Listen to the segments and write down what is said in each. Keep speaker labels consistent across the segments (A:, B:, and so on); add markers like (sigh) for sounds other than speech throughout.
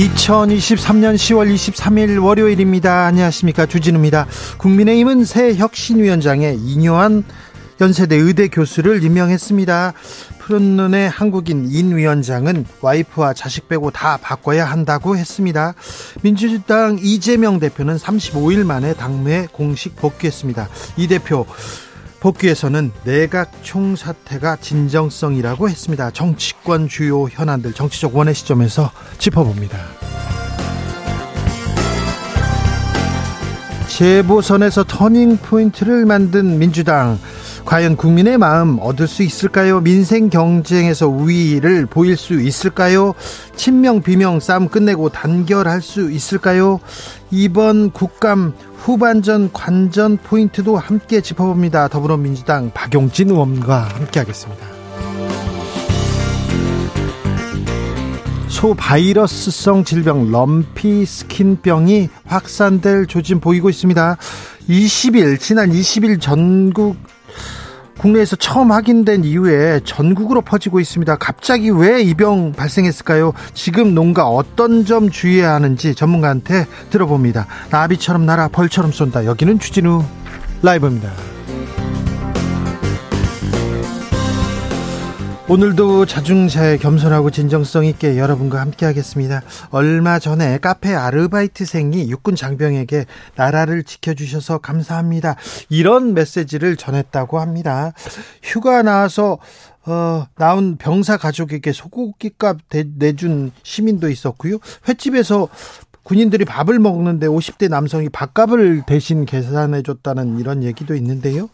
A: 2023년 10월 23일 월요일입니다. 안녕하십니까. 주진우입니다. 국민의힘은 새 혁신위원장에 이뇨한 연세대 의대 교수를 임명했습니다. 푸른 눈의 한국인 인 위원장은 와이프와 자식 빼고 다 바꿔야 한다고 했습니다. 민주당 이재명 대표는 35일 만에 당무에 공식 복귀했습니다. 이 대표 복귀에서는 내각 총사태가 진정성이라고 했습니다. 정치권 주요 현안들 정치적 원의 시점에서 짚어봅니다. 재보선에서 터닝 포인트를 만든 민주당 과연 국민의 마음 얻을 수 있을까요? 민생 경쟁에서 우위를 보일 수 있을까요? 친명 비명 싸움 끝내고 단결할 수 있을까요? 이번 국감 후반전 관전 포인트도 함께 짚어봅니다. 더불어민주당 박용진 의원과 함께하겠습니다. 소바이러스성 질병 럼피 스킨병이 확산될 조짐 보이고 있습니다. 20일 지난 20일 전국 국내에서 처음 확인된 이후에 전국으로 퍼지고 있습니다. 갑자기 왜 이 병 발생했을까요? 지금 농가 어떤 점 주의해야 하는지 전문가한테 들어봅니다. 나비처럼 날아 벌처럼 쏜다. 여기는 주진우 라이브입니다. 오늘도 자중차에 겸손하고 진정성 있게 여러분과 함께 하겠습니다. 얼마 전에 카페 아르바이트생이 육군 장병에게 나라를 지켜주셔서 감사합니다. 이런 메시지를 전했다고 합니다. 휴가 나와서 어, 나온 병사 가족에게 소고기값 내준 시민도 있었고요. 횟집에서 군인들이 밥을 먹는데 50대 남성이 밥값을 대신 계산해 줬다는 이런 얘기도 있는데요.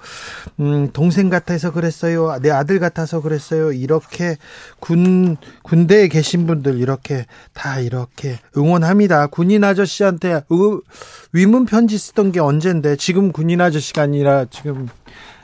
A: 음, 동생 같아서 그랬어요. 내 아들 같아서 그랬어요. 이렇게 군 군대에 계신 분들 이렇게 다 이렇게 응원합니다. 군인 아저씨한테 위문 편지 쓰던 게 언젠데 지금 군인 아저씨가 아니라 지금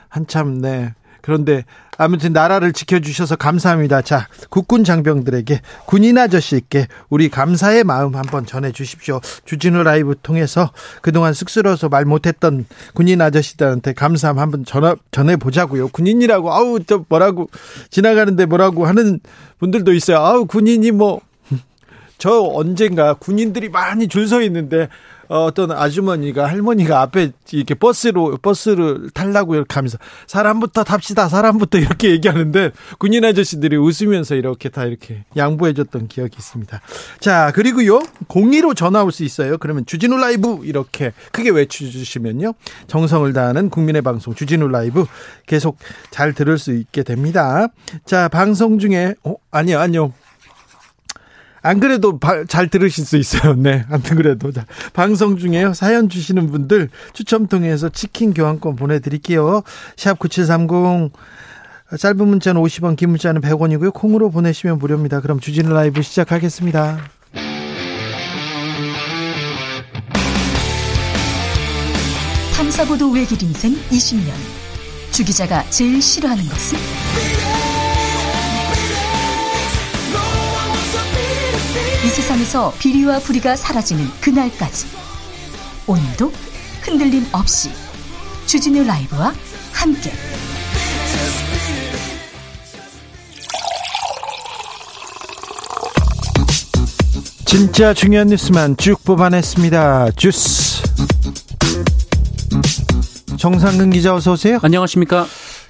A: 한참 네. 그런데 아무튼 나라를 지켜주셔서 감사합니다. 자, 국군 장병들에게 군인 아저씨께 우리 감사의 마음 한번 전해 주십시오. 주진우 라이브 통해서 그동안 쑥스러워서 말 못했던 군인 아저씨들한테 감사함 한번 전화, 전해 보자고요. 군인이라고, 아우, 저 뭐라고, 지나가는데 뭐라고 하는 분들도 있어요. 아우, 군인이 뭐, (laughs) 저 언젠가 군인들이 많이 줄 서 있는데 어, 어떤 아주머니가 할머니가 앞에 이렇게 버스로 버스를 탈라고 이렇게 하면서 사람부터 탑시다 사람부터 이렇게 얘기하는데 군인 아저씨들이 웃으면서 이렇게 다 이렇게 양보해줬던 기억이 있습니다. 자 그리고요 공의로 전화 올 수 있어요. 그러면 주진우 라이브 이렇게 크게 외쳐주시면요 정성을 다하는 국민의 방송 주진우 라이브 계속 잘 들을 수 있게 됩니다. 자 방송 중에 어 아니요 아니요 안 그래도 바, 잘 들으실 수 있어요. (laughs) 네. 안 그래도. 자, 방송 중에 사연 주시는 분들 추첨 통해서 치킨 교환권 보내 드릴게요. 샵 9730. 짧은 문자는 50원, 긴 문자는 100원이고요. 콩으로 보내시면 무료입니다. 그럼 주진우 라이브 시작하겠습니다.
B: 탐사보도 외길 인생 20년. 주 기자가 제일 싫어하는 것은? 이 세상에서 비리와 부리가 사라지는 그날까지 오늘도 흔들림 없이 주진우 라이브와 함께
A: 진짜 중요한 뉴스만 쭉 뽑아냈습니다. 주스 정상근 기자 어서 오세요.
C: 안녕하십니까.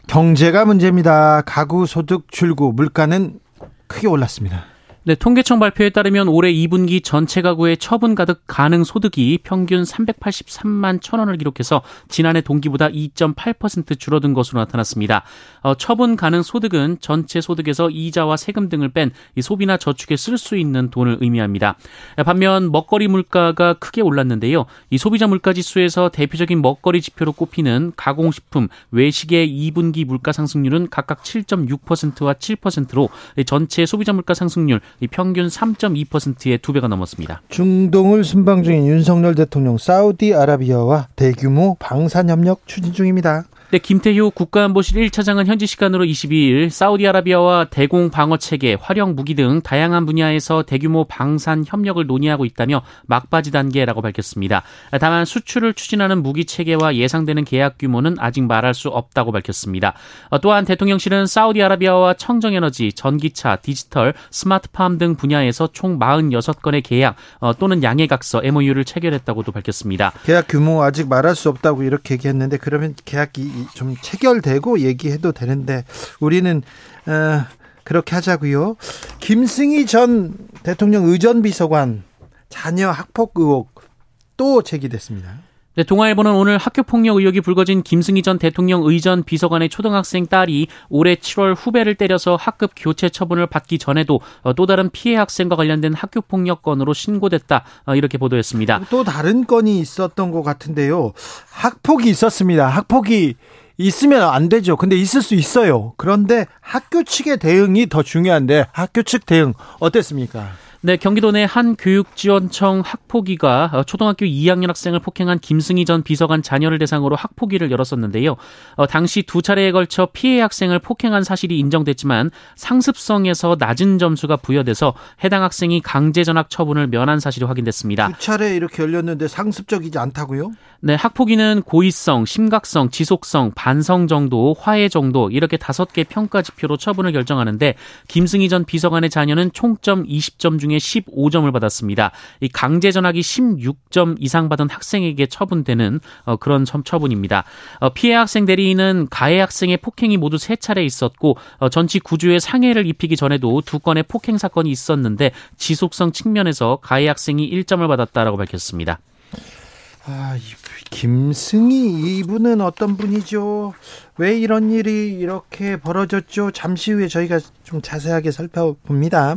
A: 경제가 문제입니다. 가구 소득 줄고 물가는 크게 올랐습니다.
C: 네, 통계청 발표에 따르면 올해 2분기 전체 가구의 처분 가득 가능 소득이 평균 383만 천 원을 기록해서 지난해 동기보다 2.8% 줄어든 것으로 나타났습니다. 어, 처분 가능 소득은 전체 소득에서 이자와 세금 등을 뺀 소비나 저축에 쓸 수 있는 돈을 의미합니다. 반면 먹거리 물가가 크게 올랐는데요. 이 소비자 물가 지수에서 대표적인 먹거리 지표로 꼽히는 가공식품, 외식의 2분기 물가 상승률은 각각 7.6%와 7%로 전체 소비자 물가 상승률 평균 3.2%의 두 배가 넘었습니다.
A: 중동을 순방 중인 윤석열 대통령 사우디아라비아와 대규모 방산 협력 추진 중입니다.
C: 네, 김태효 국가안보실 1차장은 현지 시간으로 22일 사우디아라비아와 대공 방어 체계, 활용 무기 등 다양한 분야에서 대규모 방산 협력을 논의하고 있다며 막바지 단계라고 밝혔습니다. 다만 수출을 추진하는 무기 체계와 예상되는 계약 규모는 아직 말할 수 없다고 밝혔습니다. 또한 대통령실은 사우디아라비아와 청정에너지, 전기차, 디지털, 스마트팜 등 분야에서 총 46건의 계약 어, 또는 양해각서 MOU를 체결했다고도 밝혔습니다.
A: 계약 규모 아직 말할 수 없다고 이렇게 얘기했는데 그러면 계약이 좀 체결되고 얘기해도 되는데 우리는 어, 그렇게 하자고요. 김승희 전 대통령 의전 비서관 자녀 학폭 의혹 또 제기됐습니다.
C: 네, 동아일보는 오늘 학교폭력 의혹이 불거진 김승희 전 대통령 의전 비서관의 초등학생 딸이 올해 7월 후배를 때려서 학급 교체 처분을 받기 전에도 어, 또 다른 피해 학생과 관련된 학교폭력 건으로 신고됐다 어, 이렇게 보도했습니다.
A: 또 다른 건이 있었던 것 같은데요. 학폭이 있었습니다. 학폭이 있으면 안 되죠. 근데 있을 수 있어요. 그런데 학교 측의 대응이 더 중요한데 학교 측 대응 어땠습니까?
C: 네, 경기도 내 한 교육지원청 학폭위가 어, 초등학교 2학년 학생을 폭행한 김승희 전 비서관 자녀를 대상으로 학폭위를 열었었는데요. 어, 당시 두 차례에 걸쳐 피해 학생을 폭행한 사실이 인정됐지만 상습성에서 낮은 점수가 부여돼서 해당 학생이 강제 전학 처분을 면한 사실이 확인됐습니다.
A: 두 차례 이렇게 열렸는데 상습적이지 않다고요?
C: 네, 학폭위는 고의성, 심각성, 지속성, 반성 정도, 화해 정도 이렇게 다섯 개 평가 지표로 처분을 결정하는데 김승희 전 비서관의 자녀는 총점 20점 중에 15점을 받았습니다. 이 강제 전학이 16점 이상 받은 학생에게 처분되는 어, 그런 처분입니다. 어, 피해 학생 대리인은 가해 학생의 폭행이 모두 세 차례 있었고 어, 전치 구주에 상해를 입히기 전에도 두 건의 폭행 사건이 있었는데 지속성 측면에서 가해 학생이 1점을 받았다라고 밝혔습니다.
A: 아, 김승희 이분은 어떤 분이죠? 왜 이런 일이 이렇게 벌어졌죠? 잠시 후에 저희가 좀 자세하게 살펴봅니다.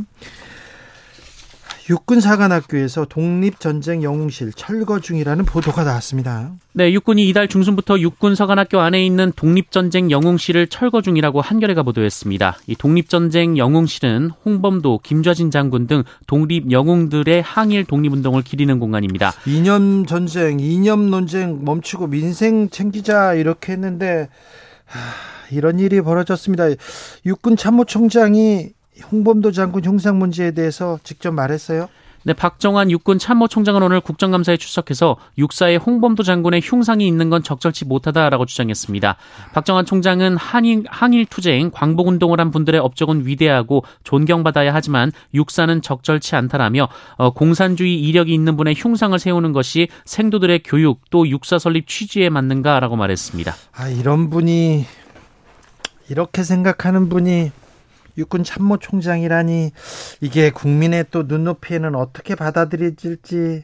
A: 육군사관학교에서 독립전쟁 영웅실 철거 중이라는 보도가 나왔습니다.
C: 네, 육군이 이달 중순부터 육군사관학교 안에 있는 독립전쟁 영웅실을 철거 중이라고 한겨레가 보도했습니다. 이 독립전쟁 영웅실은 홍범도, 김좌진 장군 등 독립 영웅들의 항일 독립운동을 기리는 공간입니다.
A: 이념 전쟁, 이념 논쟁 멈추고 민생 챙기자 이렇게 했는데 하, 이런 일이 벌어졌습니다. 육군 참모총장이 홍범도 장군 형상 문제에 대해서 직접 말했어요?
C: 네, 박정환 육군 참모총장은 오늘 국정감사에 출석해서 육사의 홍범도 장군의 흉상이 있는 건 적절치 못하다라고 주장했습니다. 박정환 총장은 한일, 항일 투쟁, 광복운동을 한 분들의 업적은 위대하고 존경받아야 하지만 육사는 적절치 않다라며 어, 공산주의 이력이 있는 분의 흉상을 세우는 것이 생도들의 교육 또 육사 설립 취지에 맞는가라고 말했습니다.
A: 아, 이런 분이 이렇게 생각하는 분이 육군 참모총장이라니 이게 국민의 또 눈높이에는 어떻게 받아들여질지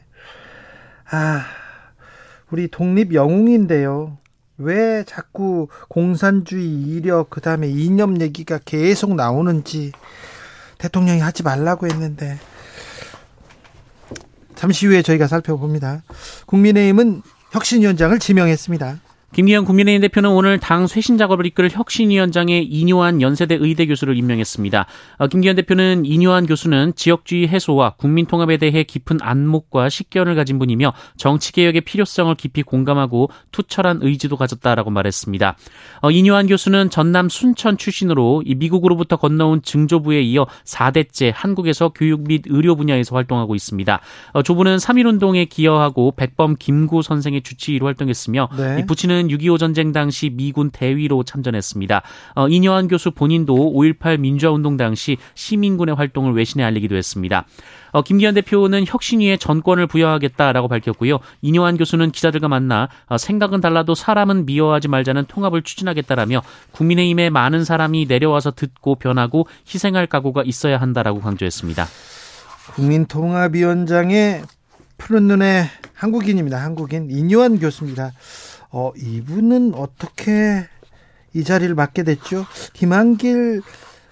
A: 아 우리 독립 영웅인데요. 왜 자꾸 공산주의 이력 그다음에 이념 얘기가 계속 나오는지 대통령이 하지 말라고 했는데 잠시 후에 저희가 살펴봅니다. 국민의힘은 혁신위원장을 지명했습니다.
C: 김기현 국민의힘 대표는 오늘 당 쇄신 작업을 이끌 혁신위원장에 이뇨한 연세대 의대 교수를 임명했습니다. 어, 김기현 대표는 이뇨한 교수는 지역주의 해소와 국민통합에 대해 깊은 안목과 식견을 가진 분이며 정치개혁의 필요성을 깊이 공감하고 투철한 의지도 가졌다라고 말했습니다. 어, 이뇨한 교수는 전남 순천 출신으로 미국으로부터 건너온 증조부에 이어 4대째 한국에서 교육 및 의료 분야에서 활동하고 있습니다. 어, 조부는 3.1운동에 기여하고 백범 김구 선생의 주치의로 활동했으며 네. 부친은 교수는 6.25 전쟁 당시 미군 대위로 참전했습니다. 어, 이녀환 교수 본인도 5.18 민주화운동 당시 시민군의 활동을 외신에 알리기도 했습니다. 어, 김기현 대표는 혁신위에 전권을 부여하겠다라고 밝혔고요. 이뇨한 교수는 기자들과 만나 어, 생각은 달라도 사람은 미워하지 말자는 통합을 추진하겠다라며 국민의힘에 많은 사람이 내려와서 듣고 변하고 희생할 각오가 있어야 한다라고 강조했습니다.
A: 국민통합위원장의 푸른 눈의 한국인입니다. 한국인 이뇨한 교수입니다. 어, 이분은 어떻게 이 자리를 맡게 됐죠? 김한길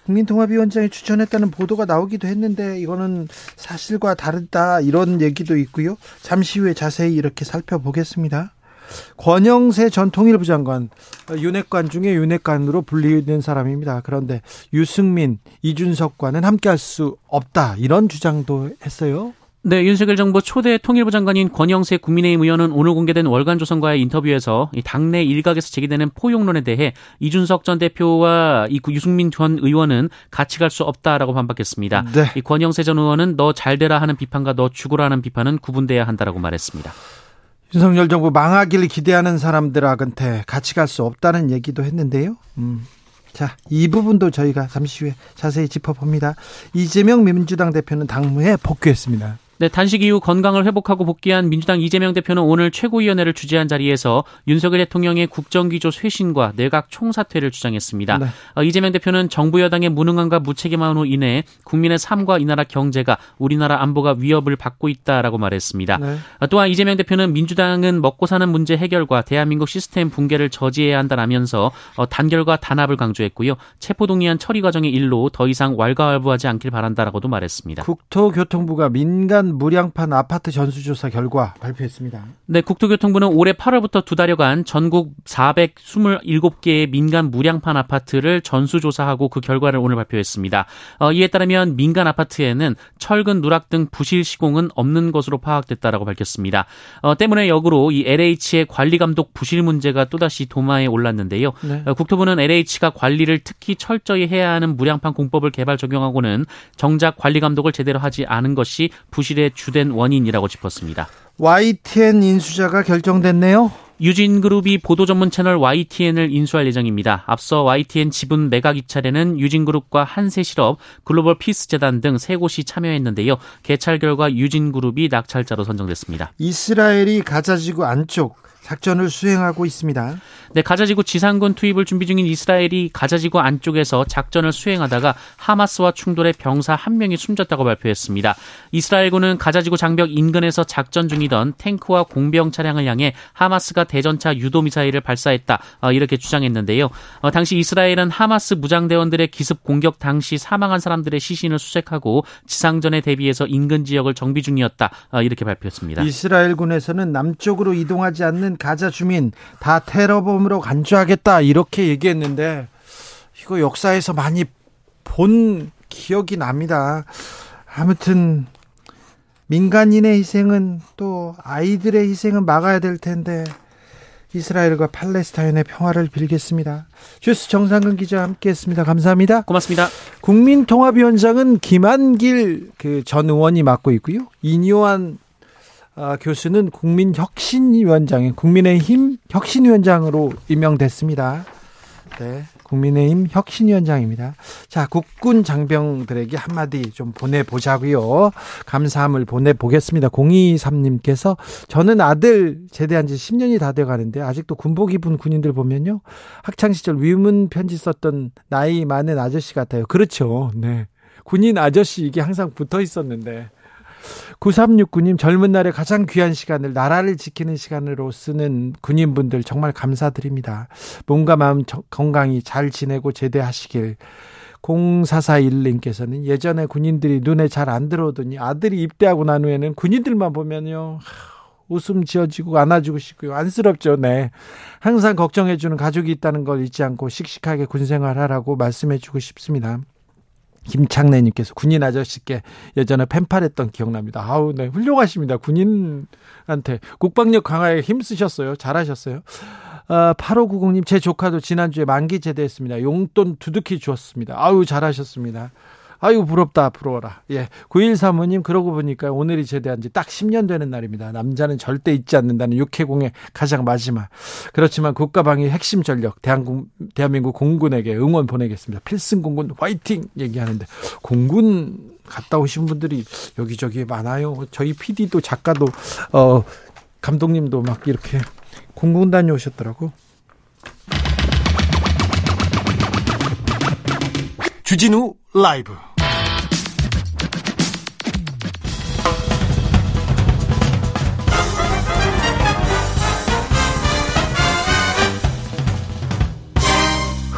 A: 국민통합위원장이 추천했다는 보도가 나오기도 했는데 이거는 사실과 다르다 이런 얘기도 있고요. 잠시 후에 자세히 이렇게 살펴보겠습니다. 권영세 전 통일부 장관 윤핵관 중에 윤핵관으로 불리는 사람입니다. 그런데 유승민, 이준석과는 함께할 수 없다 이런 주장도 했어요.
C: 네, 윤석열 정부 초대 통일부 장관인 권영세 국민의힘 의원은 오늘 공개된 월간 조선과의 인터뷰에서 당내 일각에서 제기되는 포용론에 대해 이준석 전 대표와 이 유승민 전 의원은 같이 갈 수 없다라고 반박했습니다. 네. 이 권영세 전 의원은 너 잘되라 하는 비판과 너 죽으라 하는 비판은 구분돼야 한다라고 말했습니다.
A: 윤석열 정부 망하기를 기대하는 사람들한테 같이 갈 수 없다는 얘기도 했는데요. 음. 자, 이 부분도 저희가 잠시 후에 자세히 짚어봅니다. 이재명 민주당 대표는 당무에 복귀했습니다.
C: 네, 단식 이후 건강을 회복하고 복귀한 민주당 이재명 대표는 오늘 최고위원회를 주재한 자리에서 윤석열 대통령의 국정기조 쇄신과 내각 총사퇴를 주장했습니다. 네. 어, 이재명 대표는 정부 여당의 무능함과 무책임함으로 인해 국민의 삶과 이 나라 경제가 우리나라 안보가 위협을 받고 있다라고 말했습니다. 네. 어, 또한 이재명 대표는 민주당은 먹고 사는 문제 해결과 대한민국 시스템 붕괴를 저지해야 한다라면서 어, 단결과 단합을 강조했고요. 체포동의안 처리 과정의 일로 더 이상 왈가왈부하지 않길 바란다라고도 말했습니다.
A: 국토교통부가 민간 무량판 아파트 전수조사 결과 발표했습니다.
C: 네, 국토교통부는 올해 8월부터 두 달여간 전국 427개의 민간 무량판 아파트를 전수조사하고 그 결과를 오늘 발표했습니다. 어, 이에 따르면 민간 아파트에는 철근 누락 등 부실 시공은 없는 것으로 파악됐다라고 밝혔습니다. 어, 때문에 역으로 이 LH의 관리 감독 부실 문제가 또다시 도마에 올랐는데요. 네. 어, 국토부는 LH가 관리를 특히 철저히 해야 하는 무량판 공법을 개발 적용하고는 정작 관리 감독을 제대로 하지 않은 것이 부실의 부실의 주된 원인이라고 짚었습니다.
A: YTN 인수자가 결정됐네요.
C: 유진그룹이 보도 전문 채널 YTN을 인수할 예정입니다. 앞서 YTN 지분 매각 입찰에는 유진그룹과 한세실업, 글로벌 피스재단 등 세 곳이 참여했는데요. 개찰 결과 유진그룹이 낙찰자로 선정됐습니다.
A: 이스라엘이 가자지구 안쪽 작전을 수행하고 있습니다.
C: 네, 가자지구 지상군 투입을 준비 중인 이스라엘이 가자지구 안쪽에서 작전을 수행하다가 하마스와 충돌해 병사 한 명이 숨졌다고 발표했습니다. 이스라엘군은 가자지구 장벽 인근에서 작전 중이던 탱크와 공병 차량을 향해 하마스가 대전차 유도 미사일을 발사했다 어, 이렇게 주장했는데요. 어, 당시 이스라엘은 하마스 무장대원들의 기습 공격 당시 사망한 사람들의 시신을 수색하고 지상전에 대비해서 인근 지역을 정비 중이었다 어, 이렇게 발표했습니다.
A: 이스라엘군에서는 남쪽으로 이동하지 않는 가자 주민 다 테러범으로 간주하겠다 이렇게 얘기했는데 이거 역사에서 많이 본 기억이 납니다. 아무튼 민간인의 희생은 또 아이들의 희생은 막아야 될 텐데 이스라엘과 팔레스타인의 평화를 빌겠습니다. 주스 정상근 기자 함께했습니다. 감사합니다.
C: 고맙습니다.
A: 국민통합위원장은 김한길 그 전 의원이 맡고 있고요. 이뇨한 아, 교수는 국민혁신위원장인 국민의힘 혁신위원장으로 임명됐습니다. 네, 국민의힘 혁신위원장입니다. 자, 국군 장병들에게 한마디 좀 보내보자고요. 감사함을 보내보겠습니다. 023님께서 저는 아들 제대한 지 10년이 다 돼가는데 아직도 군복 입은 군인들 보면요. 학창시절 위문 편지 썼던 나이 많은 아저씨 같아요. 그렇죠. 네. 군인 아저씨 이게 항상 붙어 있었는데 9369님 젊은 날에 가장 귀한 시간을 나라를 지키는 시간으로 쓰는 군인분들 정말 감사드립니다. 몸과 마음 건강히 잘 지내고 제대하시길 0441님께서는 예전에 군인들이 눈에 잘 안 들어오더니 아들이 입대하고 난 후에는 군인들만 보면요. 웃음 지어지고 안아주고 싶고요. 안쓰럽죠. 네. 항상 걱정해주는 가족이 있다는 걸 잊지 않고 씩씩하게 군 생활 하라고 말씀해주고 싶습니다. 김창래님께서 군인 아저씨께 예전에 펜팔했던 기억납니다. 아우, 네. 훌륭하십니다. 군인한테 국방력 강화에 힘쓰셨어요. 잘하셨어요. 어, 8590님, 제 조카도 지난주에 만기 제대했습니다. 용돈 두둑히 주었습니다. 아우, 잘하셨습니다. 아유, 부럽다, 부러워라. 예. 9135님, 그러고 보니까 오늘이 제대한 지 딱 10년 되는 날입니다. 남자는 절대 잊지 않는다는 육해공의 가장 마지막. 그렇지만 국가방위 핵심 전력, 대한국, 대한민국 공군에게 응원 보내겠습니다. 필승 공군 화이팅! 얘기하는데, 공군 갔다 오신 분들이 여기저기 많아요. 저희 PD도 작가도, 어, 감독님도 막 이렇게 공군 다녀오셨더라고. 주진우 라이브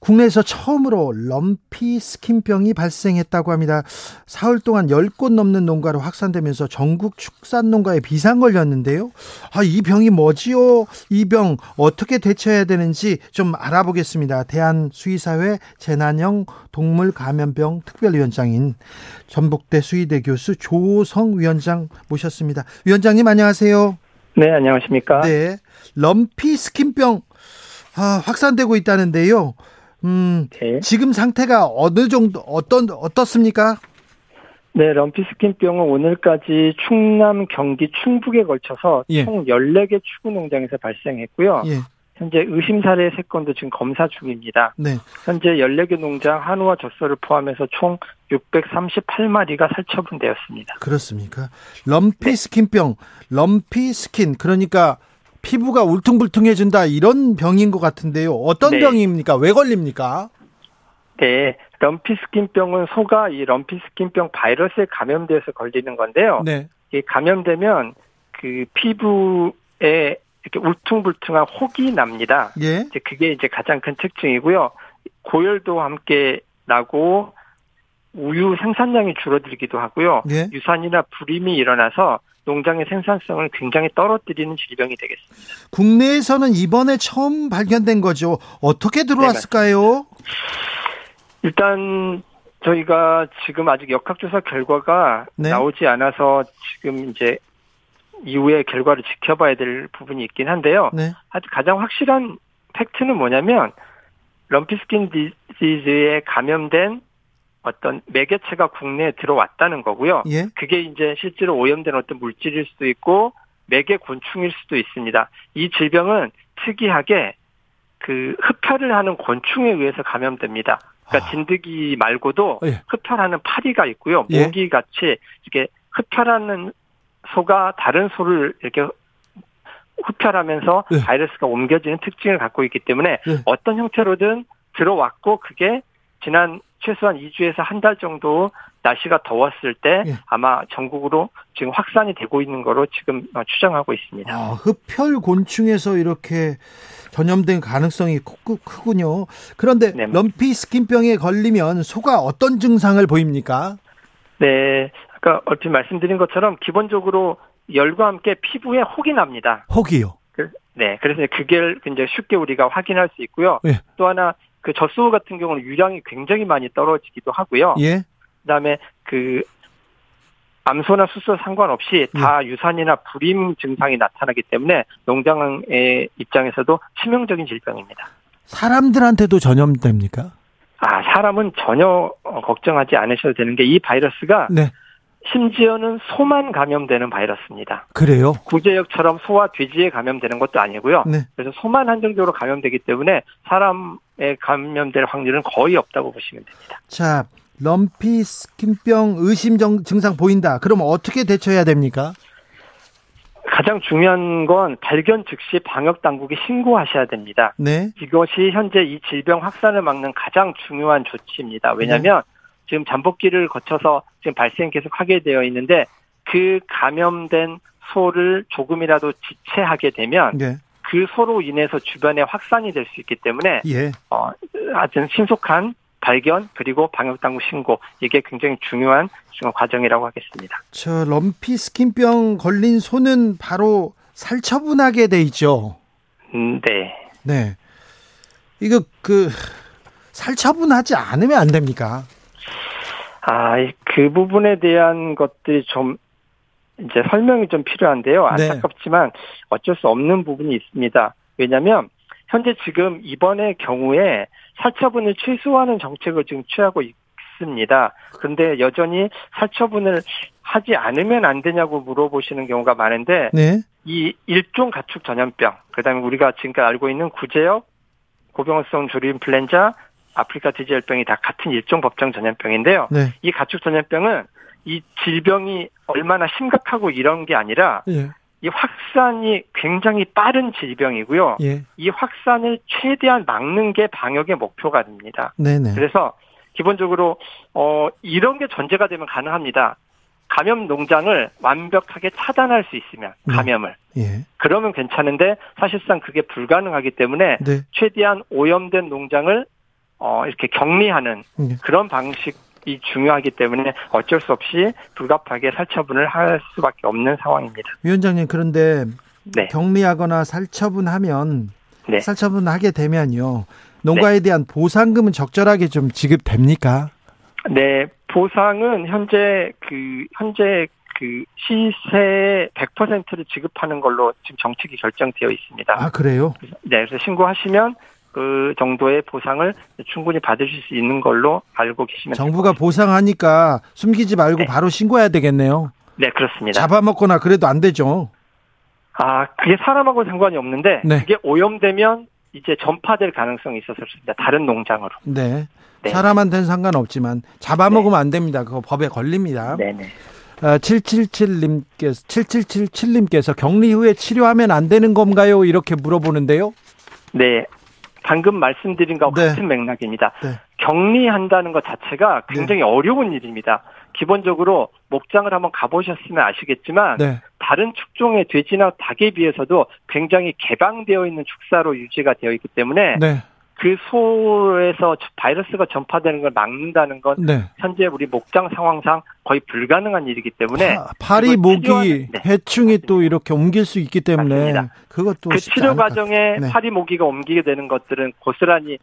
A: 국내에서 처음으로 럼피 스킨병이 발생했다고 합니다. 사흘 동안 10곳 넘는 농가로 확산되면서 전국 축산 농가에 비상 걸렸는데요. 아, 이 병이 뭐지요? 이 병 어떻게 대처해야 되는지 좀 알아보겠습니다. 대한수의사회 재난형 동물 감염병 특별위원장인 전북대 수의대 교수 조성 위원장 모셨습니다. 위원장님 안녕하세요.
D: 네, 안녕하십니까?
A: 네. 럼피 스킨병 아, 확산되고 있다는데요. 음, 네. 지금 상태가 어느 정도 어떤 어떻습니까?
D: 네, 럼피스킨병은 오늘까지 충남, 경기, 충북에 걸쳐서 예. 총 14개 추구 농장에서 발생했고요. 예. 현재 의심 사례 3건도 지금 검사 중입니다. 네. 현재 14개 농장 한우와 젖소를 포함해서 총 638마리가 살처분되었습니다.
A: 그렇습니까? 럼피스킨병, 럼피스킨 그러니까 피부가 울퉁불퉁해진다 이런 병인 것 같은데요. 어떤 네. 병입니까? 왜 걸립니까?
D: 네, 럼피스킨병은 소가 이 럼피스킨병 바이러스에 감염돼서 걸리는 건데요. 네. 이 감염되면 그 피부에 이렇게 울퉁불퉁한 혹이 납니다. 예. 이제 그게 이제 가장 큰 특징이고요. 고열도 함께 나고 우유 생산량이 줄어들기도 하고요. 예. 유산이나 불임이 일어나서 농장의 생산성을 굉장히 떨어뜨리는 질병이 되겠습니다.
A: 국내에서는 이번에 처음 발견된 거죠. 어떻게 들어왔을까요? 네,
D: 일단 저희가 지금 아직 역학조사 결과가 네. 나오지 않아서 지금 이제 이후에 결과를 지켜봐야 될 부분이 있긴 한데요. 네. 아주 가장 확실한 팩트는 뭐냐면 lumpy skin disease에 감염된 어떤 매개체가 국내에 들어왔다는 거고요. 예? 그게 이제 실제로 오염된 어떤 물질일 수도 있고 매개 곤충일 수도 있습니다. 이 질병은 특이하게 그 흡혈을 하는 곤충에 의해서 감염됩니다. 그러니까 아. 진드기 말고도 예. 흡혈하는 파리가 있고요. 예. 모기 같이 이렇게 흡혈하는 소가 다른 소를 이렇게 흡혈하면서 예. 바이러스가 옮겨지는 특징을 갖고 있기 때문에 예. 어떤 형태로든 들어왔고 그게 지난 최소한 2주에서 한 달 정도 날씨가 더웠을 때 예. 아마 전국으로 지금 확산이 되고 있는 거로 지금 어, 추정하고 있습니다.
A: 아, 흡혈 곤충에서 이렇게 전염된 가능성이 크군요. 그런데 네. 럼피 스킨병에 걸리면 소가 어떤 증상을 보입니까?
D: 네, 아까 얼핏 말씀드린 것처럼 기본적으로 열과 함께 피부에 혹이 납니다.
A: 혹이요?
D: 그, 네, 그래서 그게 굉장히 쉽게 우리가 확인할 수 있고요. 예. 또 하나 그 젖소 같은 경우는 유량이 굉장히 많이 떨어지기도 하고요. 예. 그다음에 그 암소나 수소 상관없이 다 예. 유산이나 불임 증상이 나타나기 때문에 농장의 입장에서도 치명적인 질병입니다.
A: 사람들한테도 전염됩니까?
D: 아, 사람은 전혀 걱정하지 않으셔도 되는 게 이 바이러스가 네. 심지어는 소만 감염되는 바이러스입니다.
A: 그래요?
D: 구제역처럼 소와 돼지에 감염되는 것도 아니고요. 네. 그래서 소만 한정적으로 감염되기 때문에 사람에 감염될 확률은 거의 없다고 보시면 됩니다.
A: 자, 럼피 스킨병 의심 증상 보인다. 그럼 어떻게 대처해야 됩니까?
D: 가장 중요한 건 발견 즉시 방역 당국에 신고하셔야 됩니다. 네. 이것이 현재 이 질병 확산을 막는 가장 중요한 조치입니다. 왜냐하면 네. 지금 잠복기를 거쳐서 지금 발생 계속 하게 되어 있는데 그 감염된 소를 조금이라도 지체하게 되면 네. 그 소로 인해서 주변에 확산이 될 수 있기 때문에 예. 어, 아주 신속한 발견 그리고 방역 당국 신고 이게 굉장히 중요한 과정이라고 하겠습니다.
A: 저 럼피 스킨병 걸린 소는 바로 살처분하게 돼 있죠.
D: 음, 네.
A: 네. 이거 그 살처분하지 않으면 안 됩니까?
D: 아, 그 부분에 대한 것들이 좀 이제 설명이 좀 필요한데요. 네. 안타깝지만 어쩔 수 없는 부분이 있습니다. 왜냐하면 현재 지금 이번의 경우에 살처분을 최소화하는 정책을 지금 취하고 있습니다. 그런데 여전히 살처분을 하지 않으면 안 되냐고 물어보시는 경우가 많은데 네. 이 일종 가축 전염병, 그다음에 우리가 지금까지 알고 있는 구제역, 고병성 조류 인플루엔자, 아프리카 돼지열병이 다 같은 일종 법정 전염병인데요. 네. 이 가축 전염병은 이 질병이 얼마나 심각하고 이런 게 아니라 예. 이 확산이 굉장히 빠른 질병이고요. 예. 이 확산을 최대한 막는 게 방역의 목표가 됩니다. 네네. 그래서 기본적으로 어 이런 게 전제가 되면 가능합니다. 감염 농장을 완벽하게 차단할 수 있으면 네. 감염을 예. 그러면 괜찮은데 사실상 그게 불가능하기 때문에 네. 최대한 오염된 농장을 어 이렇게 격리하는 예. 그런 방식 이 중요하기 때문에 어쩔 수 없이 불가피하게 살처분을 할 수밖에 없는 상황입니다.
A: 위원장님 그런데 네. 격리하거나 살처분하면 네. 살처분하게 되면요 농가에 네. 대한 보상금은 적절하게 좀 지급됩니까?
D: 네, 보상은 현재 그 현재 그 시세 100%를 지급하는 걸로 지금 정책이 결정되어 있습니다.
A: 아 그래요?
D: 네, 그래서 신고하시면 그 정도의 보상을 충분히 받으실 수 있는 걸로 알고 계시면
A: 정부가 보상하니까 숨기지 말고 네. 바로 신고해야 되겠네요.
D: 네, 그렇습니다.
A: 잡아먹거나 그래도 안 되죠.
D: 아, 그게 사람하고 상관이 없는데 네. 그게 오염되면 이제 전파될 가능성이 있어서 그렇습니다. 다른 농장으로.
A: 네. 네. 사람한테는 상관없지만 잡아먹으면 네. 안 됩니다. 그거 법에 걸립니다. 네네. 아, 777님께서 7777님께서 격리 후에 치료하면 안 되는 건가요? 이렇게 물어보는데요.
D: 네. 방금 말씀드린 것과 네. 같은 맥락입니다. 네. 격리한다는 것 자체가 굉장히 네. 어려운 일입니다. 기본적으로 목장을 한번 가보셨으면 아시겠지만 네. 다른 축종의 돼지나 닭에 비해서도 굉장히 개방되어 있는 축사로 유지가 되어 있기 때문에 네. 그 소에서 바이러스가 전파되는 걸 막는다는 건 네. 현재 우리 목장 상황상 거의 불가능한 일이기 때문에
A: 파, 리 모기 네. 해충이 또 이렇게 옮길 수 있기 때문에 맞습니다. 그것도
D: 그 치료 과정에 네. 파리 모기가 옮기게 되는 것들은 고스란히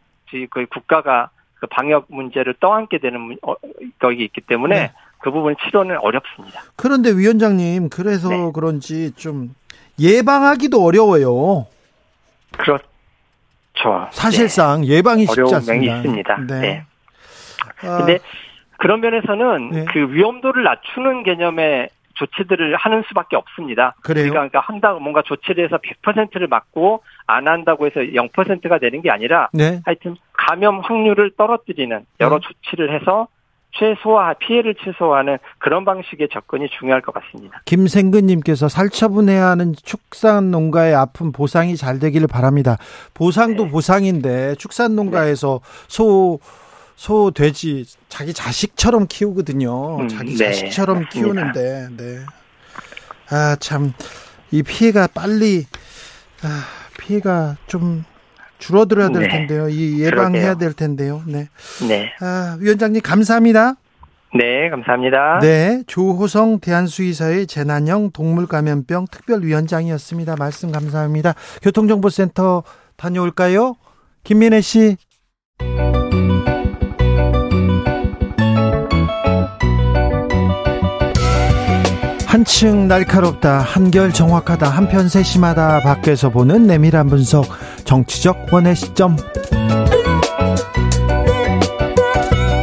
D: 거의 국가가 그 방역 문제를 떠안게 되는 어, 것이 있기 때문에 네. 그 부분 치료는 어렵습니다.
A: 그런데 위원장님 그래서 네. 그런지 좀 예방하기도 어려워요.
D: 그렇 그렇죠.
A: 사실상 네. 예방이 쉽지 않습니다.
D: 있습니다. 네. 네. 아, 근데 그런 면에서는 네. 그 위험도를 낮추는 개념의 조치들을 하는 수밖에 없습니다. 그래요? 그러니까 한다 뭔가 조치를 해서 100%를 막고 안 한다고 해서 0%가 되는 게 아니라 네. 하여튼 감염 확률을 떨어뜨리는 여러 네. 조치를 해서 최소화 피해를 최소화하는 그런 방식의 접근이 중요할 것 같습니다.
A: 김생근님께서 살처분해야 하는 축산 농가의 아픈 보상이 잘 되기를 바랍니다. 보상도 네. 보상인데 축산 농가에서 네. 소, 소, 돼지 자기 자식처럼 키우거든요. 음, 자기 네, 자식처럼 맞습니다. 키우는데, 네. 아, 참, 이 피해가 빨리, 아, 피해가 좀 줄어들어야 될 네. 텐데요. 이 예방해야 그러게요. 될 텐데요. 네. 네. 아, 위원장님 감사합니다.
D: 네, 감사합니다.
A: 네, 조호성 대한수의사의 재난형 동물감염병 특별위원장이었습니다. 말씀 감사합니다. 교통정보센터 다녀올까요? 김민혜 씨. 한층 날카롭다, 한결 정확하다, 한편 세심하다, 밖에서 보는 내밀한 분석, 정치적 원의 시점.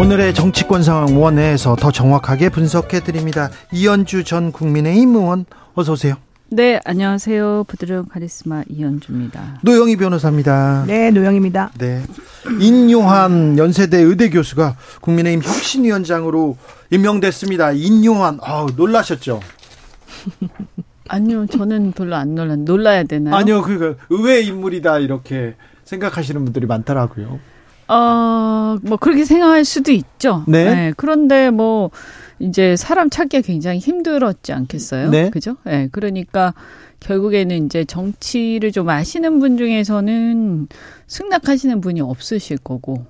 A: 오늘의 정치권 상황 원회에서 더 정확하게 분석해 드립니다. 이현주 전 국민의힘 의원 어서 오세요.
E: 네, 안녕하세요. 부드러운 카리스마 이현주입니다.
A: 노영희 변호사입니다.
F: 네, 노영입니다.
A: 네. 인요한 연세대 의대 교수가 국민의힘 혁신위원장으로 임명됐습니다. 인요한, 아 놀라셨죠? (laughs)
E: 아니요, 저는 별로 안 놀라. 놀라야 되나요?
A: 아니요, 그러니까 의외 인물이다 이렇게 생각하시는 분들이 많더라고요.
E: 어, 뭐 그렇게 생각할 수도 있죠. 네. 네. 그런데 뭐 이제 사람 찾기가 굉장히 힘들었지 않겠어요? 네. 그죠? 네. 그러니까 결국에는 이제 정치를 좀 아시는 분 중에서는 승낙하시는 분이 없으실 거고.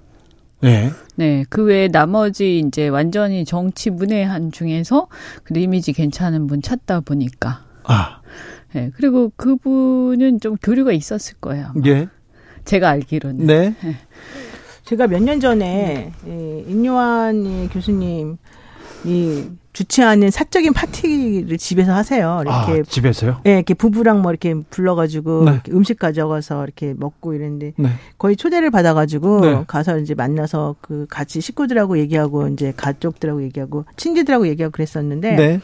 E: 네. 네. 그 외에 나머지 이제 완전히 정치 문외한 중에서 그 이미지 괜찮은 분 찾다 보니까. 아. 네. 그리고 그분은 좀 교류가 있었을 거예요. 아마. 예. 제가 알기로는. 네. 네.
F: 제가 몇 년 전에 네. 예, 임요한 교수님 이 주최하는 사적인 파티를 집에서 하세요.
A: 이렇게 아, 집에서요?
F: 네, 이렇게 부부랑 뭐 이렇게 불러가지고 네. 음식 가져가서 이렇게 먹고 이랬는데 네. 거의 초대를 받아가지고 네. 가서 이제 만나서 그 같이 식구들하고 얘기하고 이제 가족들하고 얘기하고 친지들하고 얘기하고 그랬었는데 네.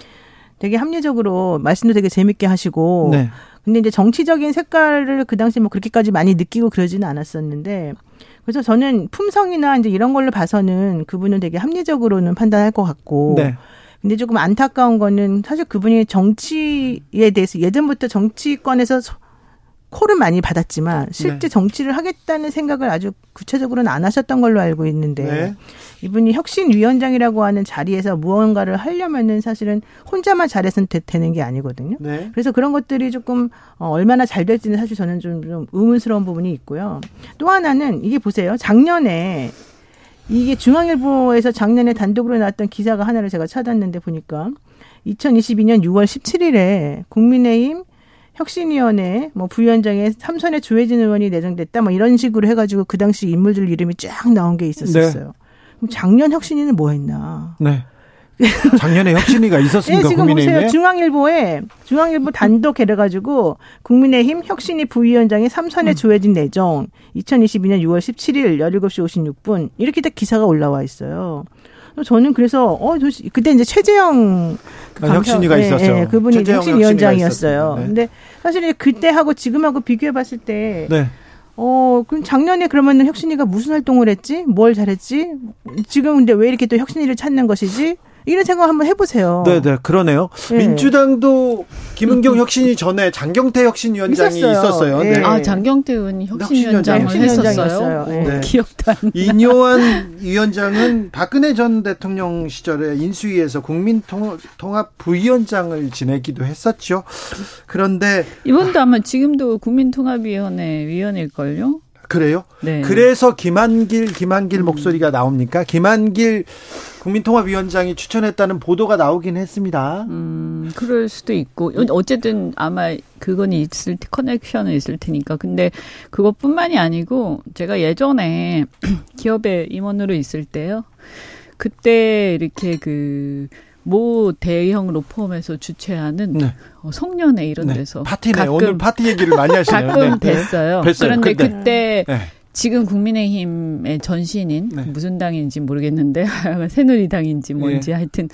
F: 되게 합리적으로 말씀도 되게 재밌게 하시고 네. 근데 이제 정치적인 색깔을 그 당시 뭐 그렇게까지 많이 느끼고 그러지는 않았었는데 그래서 저는 품성이나 이제 이런 걸로 봐서는 그분은 되게 합리적으로는 판단할 것 같고. 네. 근데 조금 안타까운 거는 사실 그분이 정치에 대해서 예전부터 정치권에서 코를 많이 받았지만 실제 네. 정치를 하겠다는 생각을 아주 구체적으로는 안 하셨던 걸로 알고 있는데 네. 이분이 혁신위원장이라고 하는 자리에서 무언가를 하려면은 사실은 혼자만 잘해서는 되, 는게 아니거든요. 네. 그래서 그런 것들이 조금 어, 얼마나 잘 될지는 사실 저는 좀, 좀 의문스러운 부분이 있고요. 또 하나는 이게 보세요. 작년에 이게 중앙일보에서 작년에 단독으로 나왔던 기사가 하나를 제가 찾았는데 보니까 2022년 6월 17일에 국민의힘 혁신위원회 뭐 부위원장에 삼선의 조혜진 의원이 내정됐다 뭐 이런 식으로 해가지고 그 당시 인물들 이름이 쫙 나온 게 있었었어요. 네. 그럼 작년 혁신위는 뭐 했나?
A: 네. 작년에 혁신위가 있었습니까? 네, 지금 국민의힘에? 보세요.
F: 중앙일보에 중앙일보 단독 해가지고 국민의힘 혁신위 부위원장의 삼선의 음. 조혜진 내정 2022년 6월 17일 17시 56분 이렇게 딱 기사가 올라와 있어요. 저는 그래서 어 그때 이제 최재형
A: 그 아, 혁신위가 예, 있었죠. 예,
F: 그분이 혁신위원장이었어요. 네. 근데 사실 그때 하고 지금하고 비교해 봤을 때 네. 어, 그럼 작년에 그러면은 혁신이가 무슨 활동을 했지? 뭘 잘했지? 지금 근데 왜 이렇게 또 혁신이를 찾는 것이지? 이런 생각 한번 해보세요.
A: 네, 네, 그러네요. 네. 민주당도 김은경 혁신이 전에 장경태 혁신위원장이 있었어요. 있었어요.
E: 네. 아, 장경태 의원이 혁신위원장을 했었어요. 네. 네. 기억도 안 나.
A: 이뇨한 위원장은 박근혜 전 대통령 시절에 인수위에서 국민통합 부위원장을 지내기도 했었죠. 그런데
E: 이번도 아마 지금도 국민통합위원회 위원일걸요?
A: 그래요? 네. 그래서 김한길 김한길 음. 목소리가 나옵니까? 김한길 국민통합위원장이 추천했다는 보도가 나오긴 했습니다.
E: 음, 그럴 수도 있고 어쨌든 아마 그건 있을 커넥션은 있을 테니까. 근데 그것뿐만이 아니고 제가 예전에 (clears throat) 기업의 임원으로 있을 때요. 그때 이렇게 그 모 대형 로펌에서 주최하는 네. 어, 송년회 이런 네. 데서
A: 파티네 가끔, 오늘 파티 얘기를 많이 하시네요.
E: 가끔 네. 뵀어요. 뵀어요. 그런데 근데. 그때 네. 지금 국민의힘의 전신인 네. 무슨 당인지 모르겠는데 (laughs) 새누리당인지 뭔지 네. 하여튼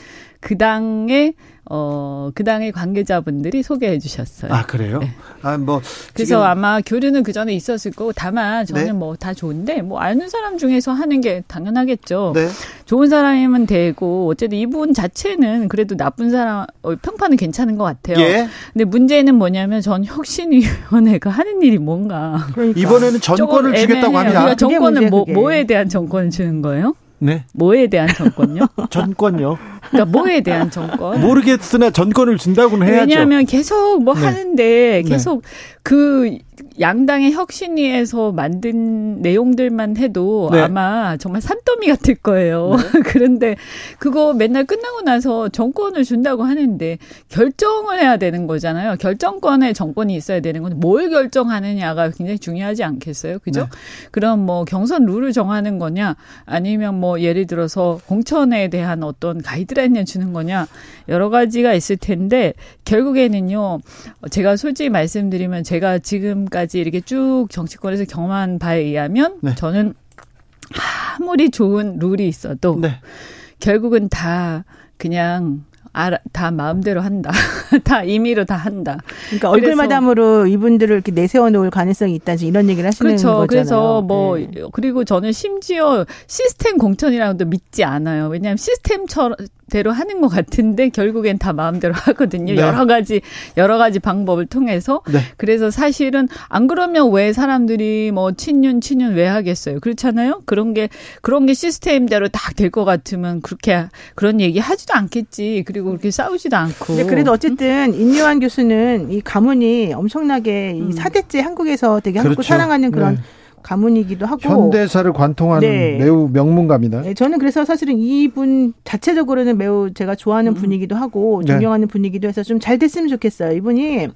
E: 그 당의 어, 그 당의 관계자분들이 소개해 주셨어요.
A: 아, 그래요? 네. 아, 뭐.
E: 그래서 아마 교류는 그 전에 있었을 거고, 다만 저는 네. 뭐다 좋은데, 뭐 아는 사람 중에서 하는 게 당연하겠죠. 네. 좋은 사람이면 되고, 어쨌든 이분 자체는 그래도 나쁜 사람, 어, 평판은 괜찮은 것 같아요. 예. 근데 문제는 뭐냐면 전 혁신위원회가 하는 일이 뭔가.
A: 그러니까. 이번에는 전권을 주겠다고 합니다.
E: 그러니까 정권은 뭐, 뭐에 대한 정권을 주는 거예요?
A: 네.
E: 뭐에 대한 정권요? (laughs)
A: 전권요.
E: 그러니까 뭐에 대한 정권?
A: 모르겠으나 전권을 준다고는 해야죠.
E: 왜냐하면 계속 뭐 네. 하는데 네. 계속 네. 그 양당의 혁신위에서 만든 내용들만 해도 네. 아마 정말 산더미 같을 거예요. 네. (laughs) 그런데 그거 맨날 끝나고 나서 정권을 준다고 하는데 결정을 해야 되는 거잖아요. 결정권에 정권이 있어야 되는 건데 뭘 결정하느냐가 굉장히 중요하지 않겠어요? 그죠? 네. 그럼 뭐 경선 룰을 정하는 거냐 아니면 뭐 예를 들어서 공천에 대한 어떤 가이드 라인을 주는 거냐 여러 가지가 있을 텐데 결국에는요. 제가 솔직히 말씀드리면 제가 지금까지 이렇게 쭉 정치권에서 경험한 바에 의하면 네. 저는 아무리 좋은 룰이 있어도 네. 결국은 다 그냥 알아, 다 마음대로 한다. (laughs) 다 임의로 다 한다.
F: 그러니까 얼굴마담으로 이분들을 이렇게 내세워 놓을 가능성이 있다. 이런 얘기를 하시는
E: 그렇죠.
F: 거잖아요.
E: 그래서 뭐 네. 그리고 저는 심지어 시스템 공천이라고도 믿지 않아요. 왜냐하면 시스템처럼 대로 하는 것 같은데 결국엔 다 마음대로 하거든요. 네. 여러 가지 여러 가지 방법을 통해서 네. 그래서 사실은 안 그러면 왜 사람들이 뭐 친윤 친윤 왜 하겠어요? 그렇잖아요. 그런 게 그런 게 시스템대로 딱 될 것 같으면 그렇게 그런 얘기 하지도 않겠지. 그리고 그렇게 싸우지도 않고.
F: 네, 그래도 어쨌든 인류한 교수는 이 가문이 엄청나게 이 음. 사대째 한국에서 되게 한국을 그렇죠. 사랑하는 그런 네. 가문이기도 하고
A: 현대사를 관통하는 네. 매우 명문가입니다.
F: 네, 저는 그래서 사실은 이분 자체적으로는 매우 제가 좋아하는 음. 분이기도 하고 네. 존경하는 네. 분이기도 해서 좀 잘 됐으면 좋겠어요. 이분이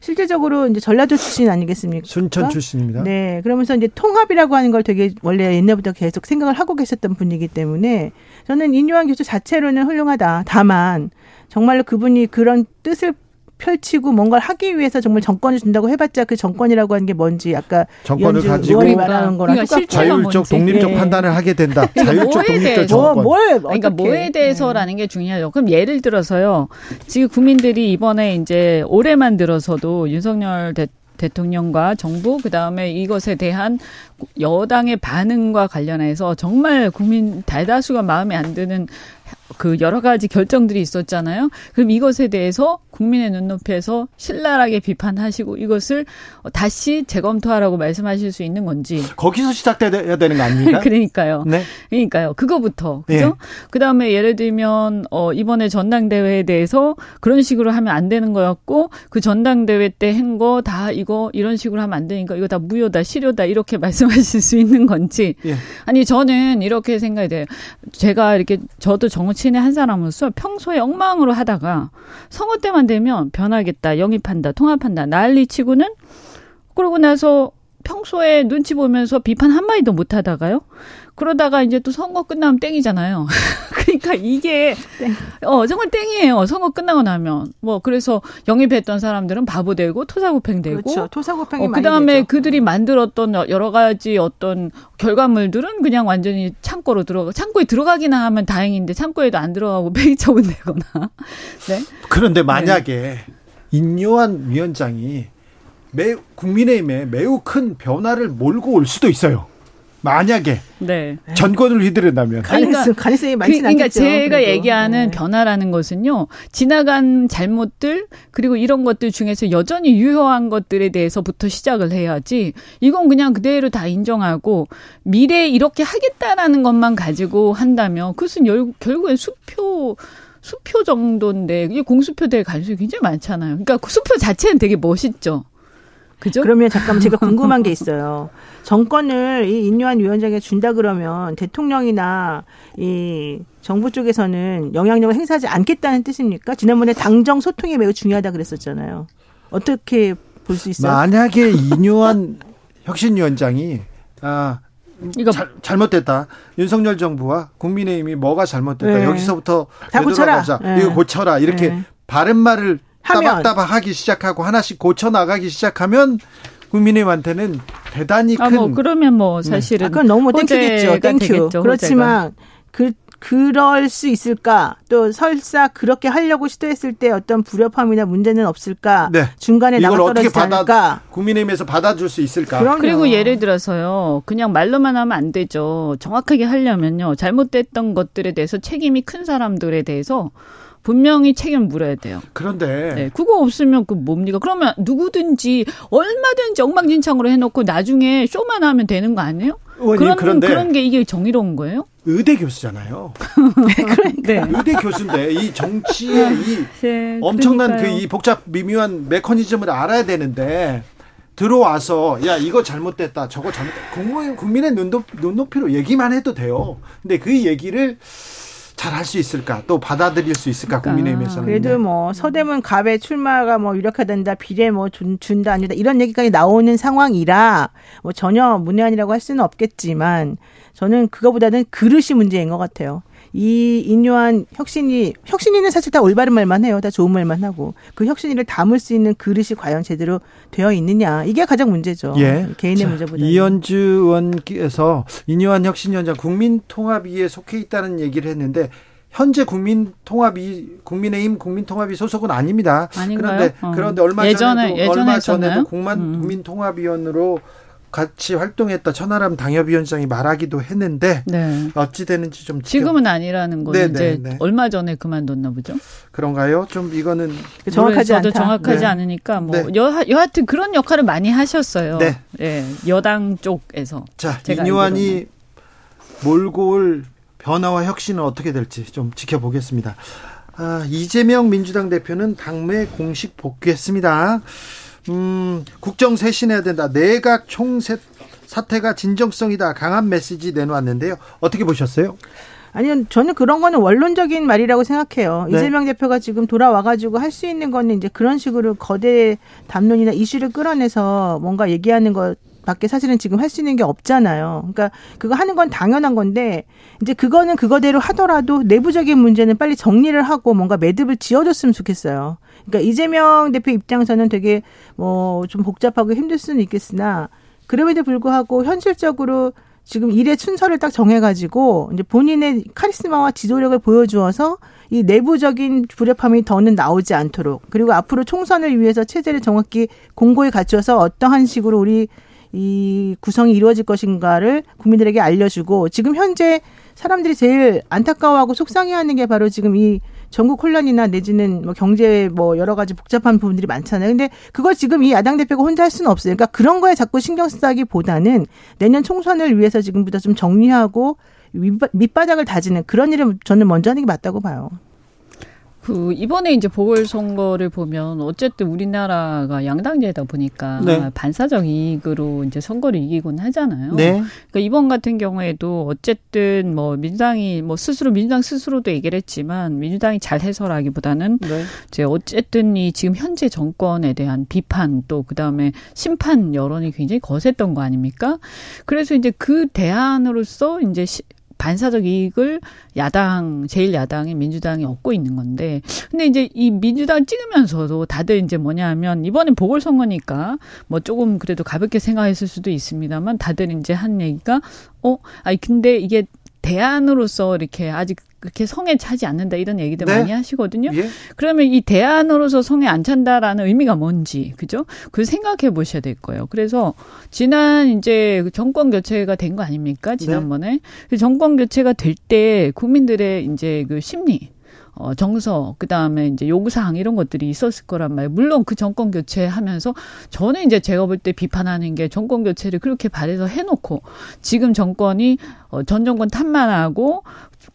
F: 실제적으로 이제 전라도 출신 아니겠습니까?
A: 순천 출신입니다.
F: 네. 그러면서 이제 통합이라고 하는 걸 되게 원래 옛날부터 계속 생각을 하고 계셨던 분이기 때문에 저는 인유한 교수 자체로는 훌륭하다. 다만 정말로 그분이 그런 뜻을 펼치고 뭔가를 하기 위해서 정말 정권을 준다고 해봤자 그 정권이라고 하는 게 뭔지 아까
A: 정권을 가지고
F: 말하는 거랑
A: 그러니까 자율적 독립적 네. 판단을 하게 된다. 자율적 독립적 정권.
E: 뭐, 뭘 그러니까 뭐에 대해서라는 게 중요하죠. 그럼 예를 들어서요. 지금 국민들이 이번에 이제 올해만 들어서도 윤석열 대 대통령과 정부 그다음에 이것에 대한 여당의 반응과 관련해서 정말 국민 대다수가 마음에 안 드는 그 여러 가지 결정들이 있었잖아요. 그럼 이것에 대해서 국민의 눈높이에서 신랄하게 비판하시고 이것을 다시 재검토하라고 말씀하실 수 있는 건지
A: 거기서 시작돼야 되는 거 아닙니까? (laughs)
E: 그러니까요. 네. 그러니까요. 그거부터 그죠? 네. 그다음에 예를 들면 어 이번에 전당대회에 대해서 그런 식으로 하면 안 되는 거였고 그 전당대회 때 한 거 다 이거 이런 식으로 하면 안 되니까 이거 다 무효다 실효다 이렇게 (laughs) 말씀하실 수 있는 건지 예. 아니 저는 이렇게 생각이 돼요. 제가 이렇게 저도 정치 인의 한 사람으로서 평소에 엉망으로 하다가 선거 때만 되면 변하겠다, 영입한다, 통합한다 난리치고는 그러고 나서 평소에 눈치 보면서 비판 한마디도 못 하다가요. 그러다가 이제 또 선거 끝나면 땡이잖아요. (laughs) 그러니까 이게 땡. 어 정말 땡이에요. 선거 끝나고 나면 뭐 그래서 영입했던 사람들은 바보 되고 토사구팽 되고
F: 그렇죠. 토사구팽이
E: 어, 그다음에 그들이 만들었던 여러 가지 어떤 결과물들은 그냥 완전히 창고로 들어가 창고에 들어가기나 하면 다행인데 창고에도 안 들어가고 (laughs) 폐기 처분되거나. (laughs) 네.
A: 그런데 만약에 네. 인요한 위원장이 매우 국민의힘에 매우 큰 변화를 몰고 올 수도 있어요. 만약에 네. 전권을 휘두른다면
F: 가능성 가능성이 많지
E: 그러니까 않겠죠. 제가 그래도. 얘기하는 네. 변화라는 것은요 지나간 잘못들 그리고 이런 것들 중에서 여전히 유효한 것들에 대해서부터 시작을 해야지 이건 그냥 그대로 다 인정하고 미래에 이렇게 하겠다라는 것만 가지고 한다면 그것은 결국엔 수표 수표 정도인데 이게 공수표 될 가능성이 굉장히 많잖아요. 그러니까 그 수표 자체는 되게 멋있죠. 그죠?
F: 그러면 잠깐 제가 궁금한 게 있어요. 정권을 이 인류한 위원장에 준다 그러면 대통령이나 이 정부 쪽에서는 영향력을 행사하지 않겠다는 뜻입니까? 지난번에 당정 소통이 매우 중요하다 그랬었잖아요. 어떻게 볼 수 있어요?
A: 만약에 인류한 혁신위원장이 아 이거 잘, 잘못됐다. 윤석열 정부와 국민의힘이 뭐가 잘못됐다. 네. 여기서부터
F: 다 고쳐라. 네.
A: 이거 고쳐라. 이렇게 네. 바른 말을 따박따박 하기 시작하고 하나씩 고쳐 나가기 시작하면 국민의힘한테는 대단히 큰. 아,
E: 뭐 그러면 뭐 네. 사실은 아,
F: 그건 너무 thank you겠죠. Thank you. 되겠죠, 그렇지만 그 그럴 수 있을까? 또 설사 그렇게 하려고 시도했을 때 어떤 불협화음이나 문제는 없을까? 네. 중간에 나가 떨어지지 받아, 않을까?
A: 국민의힘에서 받아줄 수 있을까?
E: 그럼요. 그리고 예를 들어서요. 그냥 말로만 하면 안 되죠. 정확하게 하려면요. 잘못됐던 것들에 대해서 책임이 큰 사람들에 대해서 분명히 책임을 물어야 돼요.
A: 그런데
E: 네, 그거 없으면 그 뭡니까? 그러면 누구든지 얼마든지 엉망진창으로 해놓고 나중에 쇼만 하면 되는 거 아니에요? 그런 그런데 그런 게 이게 정의로운 거예요?
A: 의대 교수잖아요. (laughs) 네. 의대 교수인데 이 정치의 이 (laughs) 네, 엄청난 그 이 복잡 미묘한 메커니즘을 알아야 되는데 들어와서 야 이거 잘못됐다 저거 잘못 국민 국민의 눈높, 눈높이로 얘기만 해도 돼요. 근데 그 얘기를 잘 할 수 있을까? 또 받아들일 수 있을까? 그러니까. 국민의힘에서는.
F: 그래도 네. 뭐 서대문 갑의 출마가 뭐 유력하단다, 비례 뭐 준, 준다 아니다 이런 얘기까지 나오는 상황이라 뭐 전혀 문외한이라고 할 수는 없겠지만 저는 그거보다는 그릇이 문제인 것 같아요. 이 인요한 혁신이 혁신이는 사실 다 올바른 말만 해요. 다 좋은 말만 하고 그 혁신이를 담을 수 있는 그릇이 과연 제대로 되어 있느냐 이게 가장 문제죠. 예. 개인의 자, 문제보다.
A: 이현주 의원께서 인요한 혁신위원장 국민통합위에 속해 있다는 얘기를 했는데 현재 국민통합이 국민의힘 국민통합이 소속은 아닙니다.
E: 아닌가요?
A: 그런데 어. 그런데 얼마 예전에, 전에도 얼마 전에도 국만 음. 국민통합위원으로 같이 활동했다 천하람 당협위원장이 말하기도 했는데 네. 어찌 되는지 좀
E: 지금은 아니라는 건 네, 이제 네, 네. 얼마 전에 그만뒀나 보죠.
A: 그런가요? 좀 이거는
E: 정확하지 않다. 정확하지 네. 않으니까 뭐 네. 여, 여하튼 그런 역할을 많이 하셨어요. 네. 예, 여당 쪽에서.
A: 자, 이뇨환이 몰고 올 변화와 혁신은 어떻게 될지 좀 지켜보겠습니다. 아, 이재명 민주당 대표는 당내 공식 복귀했습니다. 음, 국정 쇄신해야 된다. 내각 총세 사태가 진정성이다. 강한 메시지 내놓았는데요. 어떻게 보셨어요?
F: 아니요, 저는 그런 거는 원론적인 말이라고 생각해요. 네. 이재명 대표가 지금 돌아와가지고 할 수 있는 거는 이제 그런 식으로 거대 담론이나 이슈를 끌어내서 뭔가 얘기하는 것 밖에 사실은 지금 할 수 있는 게 없잖아요. 그러니까 그거 하는 건 당연한 건데 이제 그거는 그거대로 하더라도 내부적인 문제는 빨리 정리를 하고 뭔가 매듭을 지어줬으면 좋겠어요. 그러니까 이재명 대표 입장에서는 되게 뭐 좀 복잡하고 힘들 수는 있겠으나 그럼에도 불구하고 현실적으로 지금 일의 순서를 딱 정해가지고 이제 본인의 카리스마와 지도력을 보여주어서 이 내부적인 불협화음이 더는 나오지 않도록 그리고 앞으로 총선을 위해서 체제를 정확히 공고히 갖춰서 어떠한 식으로 우리 이 구성이 이루어질 것인가를 국민들에게 알려주고 지금 현재 사람들이 제일 안타까워하고 속상해하는 게 바로 지금 이 전국 혼란이나 내지는 뭐 경제 뭐 여러 가지 복잡한 부분들이 많잖아요. 근데 그걸 지금 이 야당 대표가 혼자 할 수는 없어요. 그러니까 그런 거에 자꾸 신경 쓰다기보다는 내년 총선을 위해서 지금부터 좀 정리하고 밑바닥을 다지는 그런 일을 저는 먼저 하는 게 맞다고 봐요.
E: 그 이번에 이제 보궐선거를 보면 어쨌든 우리나라가 양당제다 보니까 네. 반사적 이익으로 이제 선거를 이기곤 하잖아요. 네. 그러니까 이번 같은 경우에도 어쨌든 뭐 민주당이 뭐 스스로 민주당 스스로도 얘기를 했지만 민주당이 잘 해서라기보다는 네. 이제 어쨌든 이 지금 현재 정권에 대한 비판 또 그다음에 심판 여론이 굉장히 거셌던 거 아닙니까? 그래서 이제 그 대안으로서 이제 시, 반사적 이익을 야당 제일 야당인 민주당이 얻고 있는 건데 근데 이제 이 민주당 찍으면서도 다들 이제 뭐냐면 이번엔 보궐선거니까 뭐 조금 그래도 가볍게 생각했을 수도 있습니다만 다들 이제 한 얘기가 어 아니 근데 이게 대안으로서 이렇게 아직 그렇게 성에 차지 않는다 이런 얘기들 네. 많이 하시거든요. 예? 그러면 이 대안으로서 성에 안 찬다라는 의미가 뭔지 그죠? 그걸 생각해 보셔야 될 거예요. 그래서 지난 이제 정권 교체가 된 거 아닙니까? 지난번에 네. 정권 교체가 될 때 국민들의 이제 그 심리 어, 정서, 그 다음에 이제 요구사항 이런 것들이 있었을 거란 말이에요. 물론 그 정권 교체 하면서 저는 이제 제가 볼 때 비판하는 게 정권 교체를 그렇게 바래서 해놓고 지금 정권이 어, 전 정권 탓만하고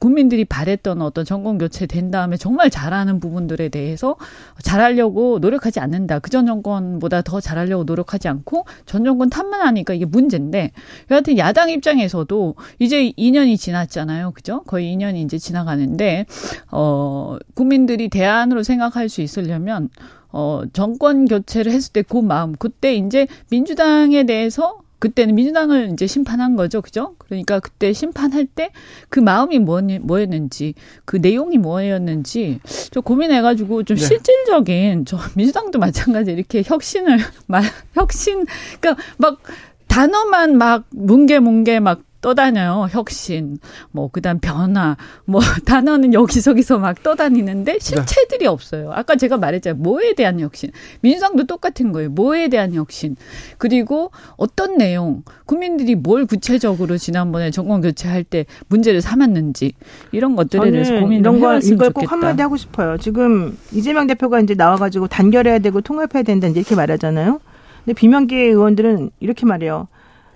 E: 국민들이 바랬던 어떤 정권 교체 된 다음에 정말 잘하는 부분들에 대해서 잘하려고 노력하지 않는다. 그 전 정권보다 더 잘하려고 노력하지 않고 전 정권 탓만 하니까 이게 문제인데 여하튼 야당 입장에서도 이제 2년이 지났잖아요. 그죠? 거의 2년이 이제 지나가는데 어 국민들이 대안으로 생각할 수 있으려면 어, 정권 교체를 했을 때 그 마음, 그때 이제 민주당에 대해서 그때는 민주당을 이제 심판한 거죠. 그죠? 그러니까 그때 심판할 때 그 마음이 뭐, 뭐였는지, 그 내용이 뭐였는지 좀 고민해가지고 좀 네. 실질적인, 저 민주당도 마찬가지 이렇게 혁신을, (laughs) 말, 혁신, 그러니까 막 단어만 막 뭉게뭉게 막 떠다녀요. 혁신, 뭐, 그 다음 변화, 뭐, (laughs) 단어는 여기저기서 막 떠다니는데 실체들이 네. 없어요. 아까 제가 말했잖아요. 뭐에 대한 혁신. 민주당도 똑같은 거예요. 뭐에 대한 혁신. 그리고 어떤 내용, 국민들이 뭘 구체적으로 지난번에 정권 교체할 때 문제를 삼았는지, 이런 것들에 대해서 고민을 해봤으면
F: 이걸 꼭 한마디 하고 싶어요. 지금 이재명 대표가 이제 나와가지고 단결해야 되고 통합해야 된다 이렇게 말하잖아요. 근데 비명계 의원들은 이렇게 말해요.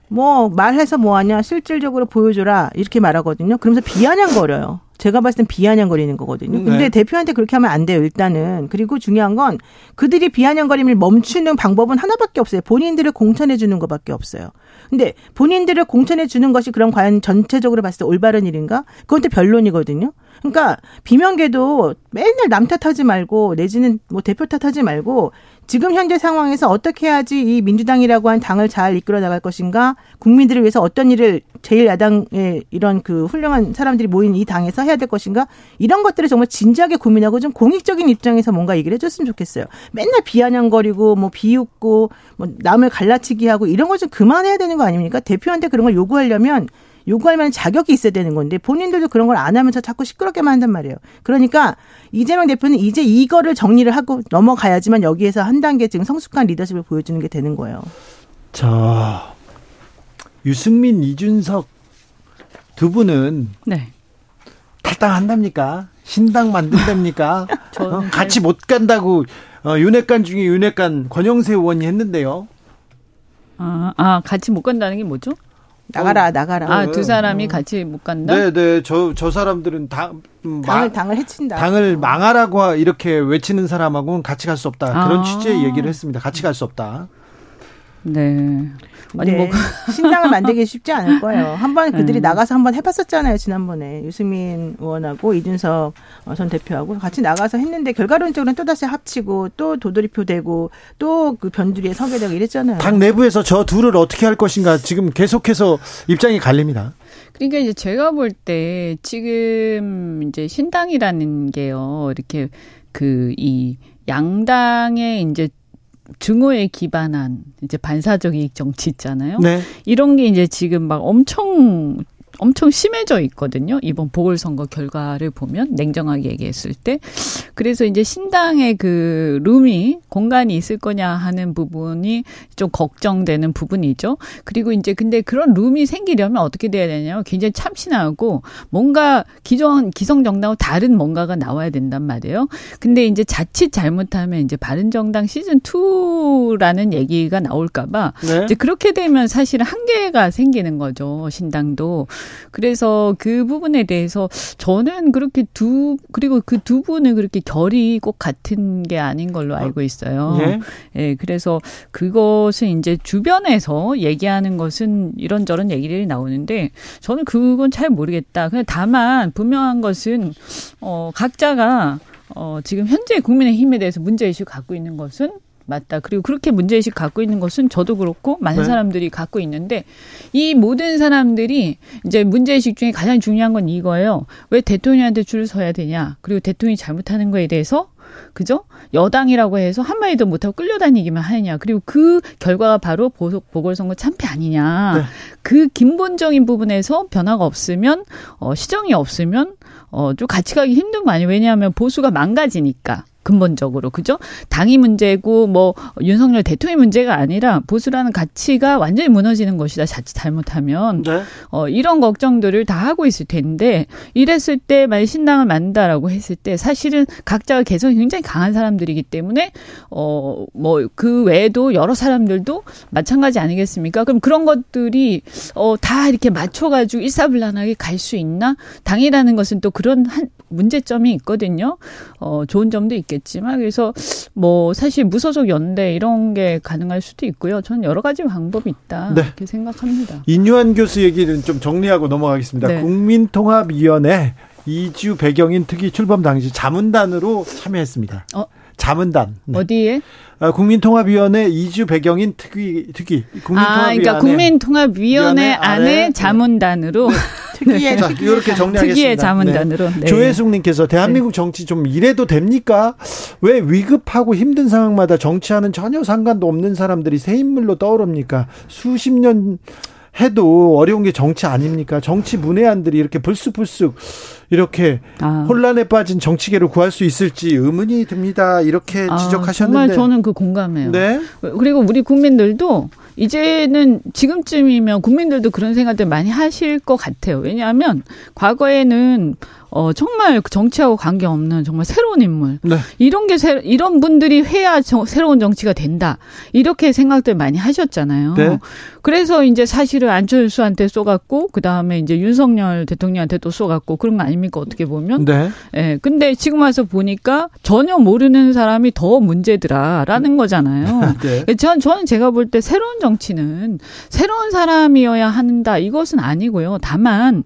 F: 뭐 말해서 뭐하냐 실질적으로 보여줘라 이렇게 말하거든요. 그러면서 비아냥거려요. 제가 봤을 땐 비아냥거리는 거거든요. 근데 네. 대표한테 그렇게 하면 안 돼요, 일단은. 그리고 중요한 건 그들이 비아냥거림을 멈추는 방법은 하나밖에 없어요. 본인들을 공천해 주는 것밖에 없어요. 근데 본인들을 공천해 주는 것이 그럼 과연 전체적으로 봤을 때 올바른 일인가? 그건 또 변론이거든요. 그러니까 비명계도 맨날 남 탓하지 말고 내지는 뭐 대표 탓하지 말고 지금 현재 상황에서 어떻게 해야지 이 민주당이라고 한 당을 잘 이끌어 나갈 것인가 국민들을 위해서 어떤 일을 제일 야당의 이런 그 훌륭한 사람들이 모인 이 당에서 해야 될 것인가 이런 것들을 정말 진지하게 고민하고 좀 공익적인 입장에서 뭔가 얘기를 해줬으면 좋겠어요. 맨날 비아냥거리고 뭐 비웃고 뭐 남을 갈라치기 하고 이런 걸 좀 그만해야 되는 거 아닙니까? 대표한테 그런 걸 요구하려면 요구할 만한 자격이 있어야 되는 건데 본인들도 그런 걸 안 하면서 자꾸 시끄럽게만 한단 말이에요. 그러니까 이재명 대표는 이제 이거를 정리를 하고 넘어가야지만 여기에서 한 단계 지금 성숙한 리더십을 보여주는 게 되는 거예요.
A: 자, 유승민, 이준석 두 분은 네. 탈당한답니까? 신당 만든답니까? (laughs) 어? 같이 못 간다고 어, 윤핵관 중에 윤핵관 권영세 의원이 했는데요.
E: 아, 아, 같이 못 간다는 게 뭐죠?
F: 나가라 어, 나가라.
E: 아 두 사람이 어. 같이 못 간다.
A: 네네 저 저 사람들은 당
F: 음, 당을 당을 해친다.
A: 당을 망하라고 이렇게 외치는 사람하고는 같이 갈 수 없다. 그런 아. 취지의 얘기를 했습니다. 같이 갈 수 없다.
E: 네.
F: 아니 뭐 (laughs) 신당을 만들기 쉽지 않을 거예요. 한번 그들이 음. 나가서 한번 해봤었잖아요. 지난번에 유승민 의원하고 이준석 어, 전 대표하고 같이 나가서 했는데 결과론적으로는 또 다시 합치고 또 도돌이표 되고 또 그 변두리에 서게 되고 이랬잖아요.
A: 당 내부에서 저 둘을 어떻게 할 것인가 지금 계속해서 입장이 갈립니다.
E: 그러니까 이제 제가 볼 때 지금 이제 신당이라는 게요. 이렇게 그 이 양당의 이제 증오에 기반한 이제 반사적 이익 정치 있잖아요. 네. 이런 게 이제 지금 막 엄청 엄청 심해져 있거든요. 이번 보궐선거 결과를 보면 냉정하게 얘기했을 때. 그래서 이제 신당의 그 룸이 공간이 있을 거냐 하는 부분이 좀 걱정되는 부분이죠. 그리고 이제 근데 그런 룸이 생기려면 어떻게 돼야 되냐면 굉장히 참신하고 뭔가 기존 기성 정당하고 다른 뭔가가 나와야 된단 말이에요. 근데 이제 자칫 잘못하면 이제 바른 정당 시즌 2라는 얘기가 나올까 봐 네. 이제 그렇게 되면 사실은 한계가 생기는 거죠. 신당도. 그래서 그 부분에 대해서 저는 그렇게 두 그리고 그 두 분은 그렇게 결이 꼭 같은 게 아닌 걸로 아, 알고 있어요. 예. 예. 그래서 그것은 이제 주변에서 얘기하는 것은 이런저런 얘기들이 나오는데 저는 그건 잘 모르겠다. 그냥 다만 분명한 것은 어 각자가 어 지금 현재 국민의힘에 대해서 문제 의식을 갖고 있는 것은 맞다. 그리고 그렇게 문제의식 갖고 있는 것은 저도 그렇고 많은 네. 사람들이 갖고 있는데 이 모든 사람들이 이제 문제의식 중에 가장 중요한 건 이거예요. 왜 대통령한테 줄을 서야 되냐. 그리고 대통령이 잘못하는 거에 대해서 그죠? 여당이라고 해서 한마디도 못하고 끌려다니기만 하느냐. 그리고 그 결과가 바로 보궐선거 참패 아니냐. 네. 그 근본적인 부분에서 변화가 없으면, 어, 시정이 없으면, 어, 좀 같이 가기 힘든 거 아니에요. 왜냐하면 보수가 망가지니까. 근본적으로 그죠? 당이 문제고 뭐 윤석열 대통령이 문제가 아니라 보수라는 가치가 완전히 무너지는 것이다. 자칫 잘못하면 네. 어 이런 걱정들을 다 하고 있을 텐데 이랬을 때 만약 신당을 만다라고 했을 때 사실은 각자가 개성이 굉장히 강한 사람들이기 때문에 어 뭐 그 외에도 여러 사람들도 마찬가지 아니겠습니까? 그럼 그런 것들이 어 다 이렇게 맞춰 가지고 일사불란하게 갈 수 있나? 당이라는 것은 또 그런 한 문제점이 있거든요. 어, 좋은 점도 있겠 지만 그래서 뭐 사실 무소속 연대 이런 게 가능할 수도 있고요. 저는 여러 가지 방법이 있다 네. 이렇게 생각합니다.
A: 인유한 교수 얘기는 좀 정리하고 넘어가겠습니다. 네. 국민통합위원회 이주 배경인 특위 출범 당시 자문단으로 참여했습니다. 어? 자문단.
E: 네. 어디에?
A: 아, 국민통합위원회 이주 배경인 특위 특위
E: 국민통합위원회 아, 그러니까 국민통합위원회 안에 자문단으로 네.
A: 특위의 자, 이렇게 정리하겠습니다.
E: 특위의 자문단으로. 네.
A: 네. 조혜숙님께서 대한민국 정치 좀 이래도 됩니까? 왜 위급하고 힘든 상황마다 정치하는 전혀 상관도 없는 사람들이 새 인물로 떠오릅니까? 수십 년 해도 어려운 게 정치 아닙니까? 정치 문외한들이 이렇게 불쑥불쑥 이렇게 아. 혼란에 빠진 정치계를 구할 수 있을지 의문이 듭니다. 이렇게 아, 지적하셨는데
E: 정말 저는 그 공감해요. 네. 그리고 우리 국민들도 이제는 지금쯤이면 국민들도 그런 생각들 많이 하실 것 같아요. 왜냐하면 과거에는 어 정말 정치하고 관계없는 정말 새로운 인물 네. 이런 게 새, 이런 분들이 해야 저, 새로운 정치가 된다 이렇게 생각들 많이 하셨잖아요. 네. 그래서 이제 사실은 안철수한테 쏘갔고 그 다음에 이제 윤석열 대통령한테 또 쏘갔고 그런 거 아 닙니까 어떻게 보면. 네. 예. 근데 지금 와서 보니까 전혀 모르는 사람이 더 문제더라라는 거잖아요. (laughs) 네. 전 저는 제가 볼 때 새로운 정치는 새로운 사람이어야 한다 이것은 아니고요. 다만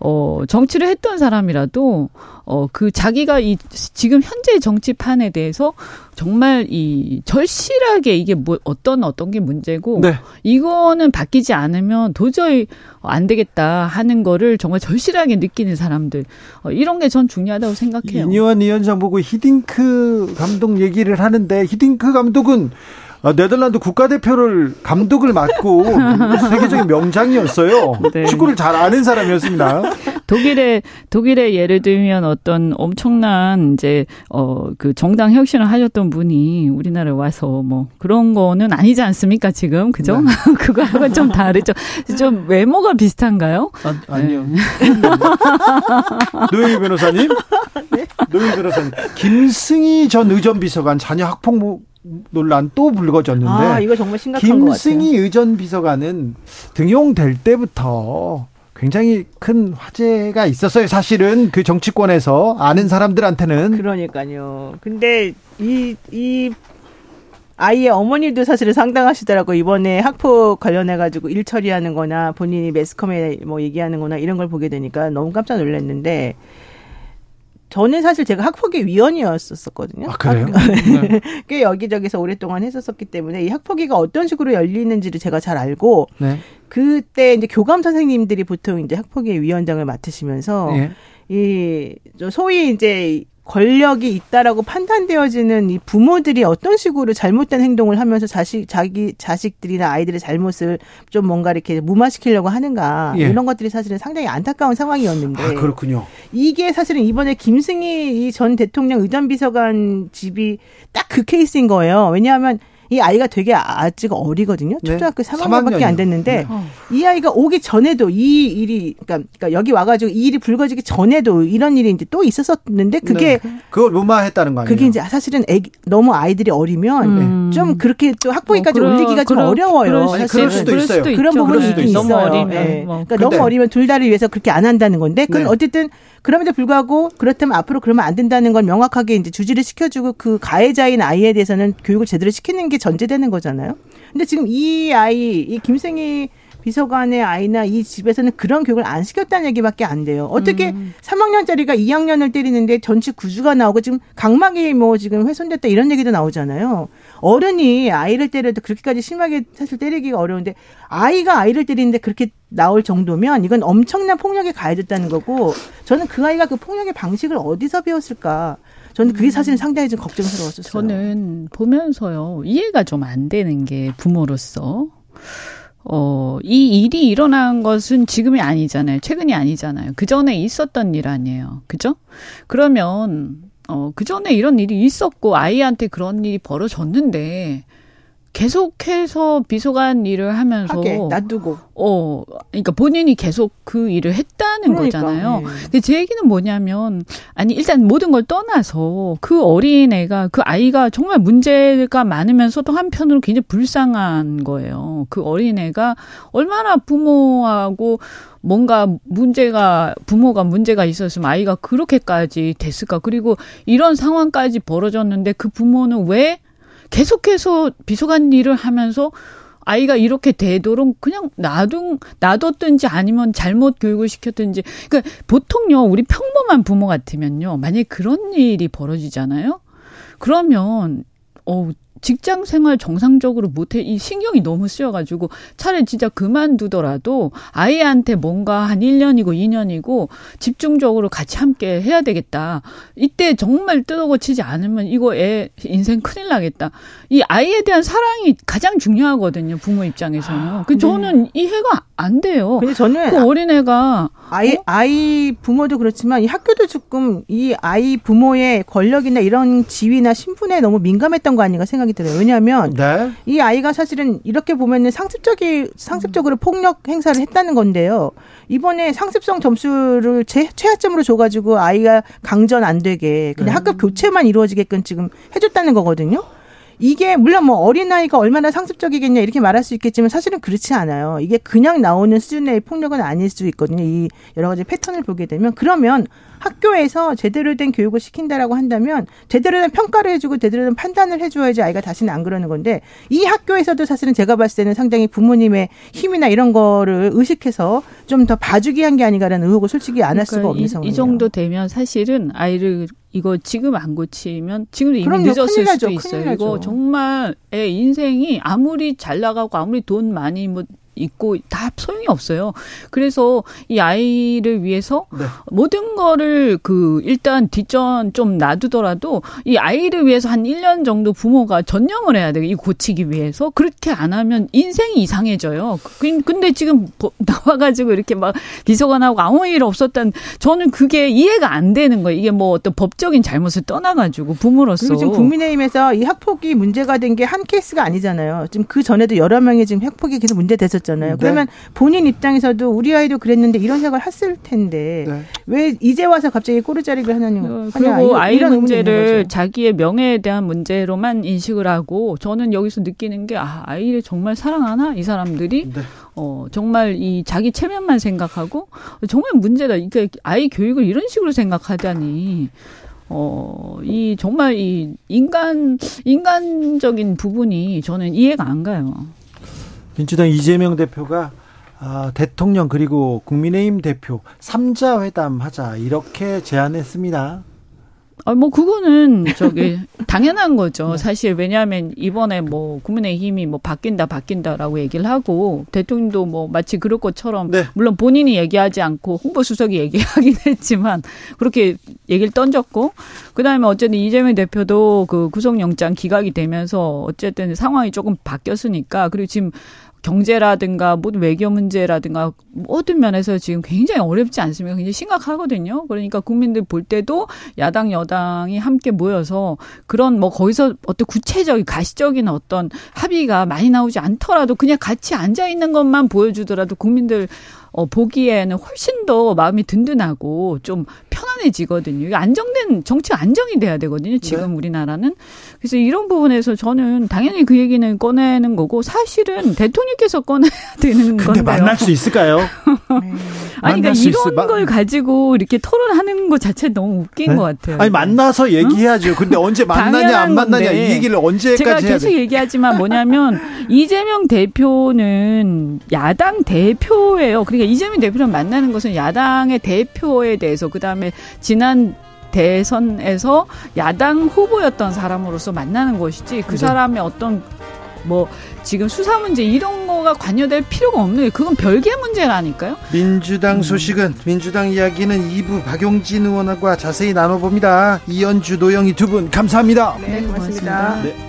E: 어, 정치를 했던 사람이라도, 어, 그 자기가 이, 지금 현재 정치판에 대해서 정말 이, 절실하게 이게 뭐, 어떤, 어떤 게 문제고, 네. 이거는 바뀌지 않으면 도저히 안 되겠다 하는 거를 정말 절실하게 느끼는 사람들, 어, 이런 게 전 중요하다고 생각해요.
A: 이니원 위원장 보고 히딩크 감독 얘기를 하는데, 히딩크 감독은 아, 네덜란드 국가대표를 감독을 맡고 (laughs) 세계적인 명장이었어요. 네. 축구를 잘 아는 사람이었습니다.
E: 독일의 독일의 예를 들면 어떤 엄청난 이제 어 그 정당 혁신을 하셨던 분이 우리나라에 와서 뭐 그런 거는 아니지 않습니까 지금 그죠? 네. (laughs) 그거하고는 좀 다르죠. 좀 외모가 비슷한가요?
A: 아, 니요 네. (laughs) 노영희 변호사님, 네? 노영희 변호사님, 김승희 전 의전 비서관 자녀 학폭 논란 또 불거졌는데 아,
F: 이거 정말 심각한
A: 김승희 의전 비서관은 등용될 때부터 굉장히 큰 화제가 있었어요. 사실은 그 정치권에서 아는 사람들한테는
F: 그러니까요. 근데 이이 아이의 어머니도 사실은 상당하시더라고 이번에 학폭 관련해 가지고 일 처리하는 거나 본인이 매스컴에 뭐 얘기하는 거나 이런 걸 보게 되니까 너무 깜짝 놀랐는데 저는 사실 제가 학폭위 위원이었었거든요.
A: 아, 그래요?
F: 네. (laughs) 꽤 여기저기서 오랫동안 했었었기 때문에 이 학폭위가 어떤 식으로 열리는지를 제가 잘 알고 네. 그때 이제 교감 선생님들이 보통 이제 학폭위 위원장을 맡으시면서 네. 이 소위 이제 권력이 있다라고 판단되어지는 이 부모들이 어떤 식으로 잘못된 행동을 하면서 자식 자기 자식들이나 아이들의 잘못을 좀 뭔가 이렇게 무마시키려고 하는가 예. 이런 것들이 사실은 상당히 안타까운 상황이었는데
A: 아, 그렇군요.
F: 이게 사실은 이번에 김승희 전 대통령 의전비서관 집이 딱 그 케이스인 거예요. 왜냐하면 이 아이가 되게 아직 어리거든요. 네. 초등학교 네. 3학년밖에 안 됐는데 네. 이 아이가 오기 전에도 이 일이 그러니까, 그러니까 여기 와가지고 이 일이 불거지기 전에도 이런 일이 이제 또 있었었는데 그게
A: 네. 그걸 무마했다는 거 아니에요?
F: 그게 이제 사실은 애기, 너무 아이들이 어리면 음. 좀 그렇게 또 학부기까지 뭐 올리기가 좀 어려워요.
A: 그럴, 그럴 수도 있어요.
F: 그런 부분이 있긴 있어요. 너무 어리면 네. 뭐. 그러니까 너무 어리면 둘 다를 위해서 그렇게 안 한다는 건데 그건 네. 어쨌든 그럼에도 불구하고 그렇다면 앞으로 그러면 안 된다는 걸 명확하게 이제 주지를 시켜주고 그 가해자인 아이에 대해서는 교육을 제대로 시키는 게 전제되는 거잖아요. 근데 지금 이 아이, 이 김생희 비서관의 아이나 이 집에서는 그런 교육을 안 시켰다는 얘기밖에 안 돼요. 어떻게 음. 3학년짜리가 2학년을 때리는데 전치 구주가 나오고 지금 각막이 뭐 지금 훼손됐다 이런 얘기도 나오잖아요. 어른이 아이를 때려도 그렇게까지 심하게 사실 때리기가 어려운데 아이가 아이를 때리는데 그렇게 나올 정도면 이건 엄청난 폭력에 가해졌다는 거고 저는 그 아이가 그 폭력의 방식을 어디서 배웠을까 저는 그게 사실은 상당히 좀 걱정스러웠어요.
E: 저는 보면서요 이해가 좀 안 되는 게 부모로서 어, 이 일이 일어난 것은 지금이 아니잖아요. 최근이 아니잖아요. 그 전에 있었던 일 아니에요. 그죠? 그러면, 어, 그 전에 이런 일이 있었고, 아이한테 그런 일이 벌어졌는데, 계속해서 비서관 일을 하면서
F: 하게, 놔두고
E: 어 그러니까 본인이 계속 그 일을 했다는 그러니까, 거잖아요. 네. 근데 제 얘기는 뭐냐면 아니 일단 모든 걸 떠나서 그 어린 애가 그 아이가 정말 문제가 많으면서도 한편으로 굉장히 불쌍한 거예요. 그 어린 애가 얼마나 부모하고 뭔가 문제가 부모가 문제가 있었으면 아이가 그렇게까지 됐을까? 그리고 이런 상황까지 벌어졌는데 그 부모는 왜 계속해서 비서관 일을 하면서 아이가 이렇게 되도록 그냥 놔둔 놔뒀든지 아니면 잘못 교육을 시켰든지. 그러니까 보통요 우리 평범한 부모 같으면요. 만약에 그런 일이 벌어지잖아요? 그러면 어 직장 생활 정상적으로 못해 이 신경이 너무 쓰여가지고 차라리 진짜 그만두더라도 아이한테 뭔가 한 1년이고 2년이고 집중적으로 같이 함께 해야 되겠다. 이때 정말 뜯어고치지 않으면 이거 애 인생 큰일 나겠다. 이 아이에 대한 사랑이 가장 중요하거든요. 부모 입장에서는. 아, 그 저는 네. 이해가 안 돼요.
F: 근데 저는
E: 그 어린애가
F: 아이 어? 아이 부모도 그렇지만 이 학교도 조금 이 아이 부모의 권력이나 이런 지위나 신분에 너무 민감했던 거 아닌가 생각 이 들어요. 왜냐하면 네? 이 아이가 사실은 이렇게 보면은 상습적이 상습적으로 폭력 행사를 했다는 건데요. 이번에 상습성 점수를 제, 최하점으로 줘가지고 아이가 강전 안 되게 그냥 음. 학급 교체만 이루어지게끔 지금 해줬다는 거거든요. 이게 물론 뭐 어린아이가 얼마나 상습적이겠냐 이렇게 말할 수 있겠지만 사실은 그렇지 않아요. 이게 그냥 나오는 수준의 폭력은 아닐 수 있거든요. 이 여러 가지 패턴을 보게 되면 그러면 학교에서 제대로 된 교육을 시킨다라고 한다면 제대로 된 평가를 해주고 제대로 된 판단을 해줘야지 아이가 다시는 안 그러는 건데 이 학교에서도 사실은 제가 봤을 때는 상당히 부모님의 힘이나 이런 거를 의식해서 좀 더 봐주기 한 게 아닌가라는 의혹을 솔직히 안할 그러니까 수가 없는 상황이에요.
E: 이 정도 되면 사실은 아이를 이거 지금 안 고치면 지금도 이미 늦었을 수도 있어요. 이거 정말 애 인생이 아무리 잘 나가고 아무리 돈 많이 뭐 있고 다 소용이 없어요. 그래서 이 아이를 위해서 네. 모든 거를 그 일단 뒷전 좀 놔두더라도 이 아이를 위해서 한 1년 정도 부모가 전념을 해야 돼요. 이 고치기 위해서. 그렇게 안 하면 인생이 이상해져요. 그, 근데 지금 나와가지고 이렇게 막 비서관하고 아무 일 없었던 저는 그게 이해가 안 되는 거예요. 이게 뭐 어떤 법적인 잘못을 떠나가지고 부모로서.
F: 그리고 지금 국민의힘에서 이 학폭이 문제가 된 게 한 케이스가 아니잖아요. 지금 그 전에도 여러 명이 지금 학폭이 계속 문제 됐었죠. 있었잖아요. 네. 그러면 본인 입장에서도 우리 아이도 그랬는데 이런 생각을 했을 텐데 네. 왜 이제 와서 갑자기 꼬르자리를 하냐는
E: 어, 그리고 아이 문제를 자기의 명예에 대한 문제로만 인식을 하고 저는 여기서 느끼는 게 아, 아이를 정말 사랑하나 이 사람들이 네. 어, 정말 이 자기 체면만 생각하고 정말 문제다. 그러니까 아이 교육을 이런 식으로 생각하다니 어, 이 정말 이 인간 인간적인 부분이 저는 이해가 안 가요.
A: 민주당 이재명 대표가 아, 대통령 그리고 국민의힘 대표 3자 회담 하자 이렇게 제안했습니다.
E: 아, 뭐, 그거는, (laughs) 저기, 당연한 거죠. 네. 사실, 왜냐하면, 이번에 뭐, 국민의힘이 뭐, 바뀐다, 바뀐다라고 얘기를 하고, 대통령도 뭐, 마치 그럴 것처럼, 네. 물론 본인이 얘기하지 않고, 홍보 수석이 (laughs) 얘기하긴 했지만, 그렇게 얘기를 던졌고, 그 다음에 어쨌든 이재명 대표도 그 구속영장 기각이 되면서, 어쨌든 상황이 조금 바뀌었으니까, 그리고 지금, 경제라든가 모든 외교 문제라든가 모든 면에서 지금 굉장히 어렵지 않습니까? 굉장히 심각하거든요. 그러니까 국민들 볼 때도 야당 여당이 함께 모여서 그런 뭐 거기서 어떤 구체적인 가시적인 어떤 합의가 많이 나오지 않더라도 그냥 같이 앉아 있는 것만 보여주더라도 국민들 어, 보기에는 훨씬 더 마음이 든든하고 좀 편안해지거든요. 안정된 정치가 안정이 돼야 되거든요. 지금 네. 우리나라는 그래서 이런 부분에서 저는 당연히 그 얘기는 꺼내는 거고 사실은 대통령께서 꺼내야 되는 건데요. 근데
A: 만날 수 있을까요? (laughs)
E: 아니 그러니까 이런 있... 걸 가지고 이렇게 토론하는 것 자체 너무 웃긴 네? 것 같아요.
A: 아니 만나서 얘기해야죠. 근데 언제 만나냐 안 만나냐 이 얘기를 언제까지 제가
E: 계속 얘기하지만 뭐냐면 (laughs) 이재명 대표는 야당 대표예요. 그러니까 이재명 대표를 만나는 것은 야당의 대표에 대해서 그다음에 지난 대선에서 야당 후보였던 사람으로서 만나는 것이지 그 네. 사람의 어떤 뭐 지금 수사 문제 이런 거가 관여될 필요가 없는 게 그건 별개 문제라니까요.
A: 민주당 소식은 민주당 이야기는 2부 박용진 의원과 자세히 나눠봅니다. 이연주 노영희 두 분 감사합니다.
F: 네, 고맙습니다. 네.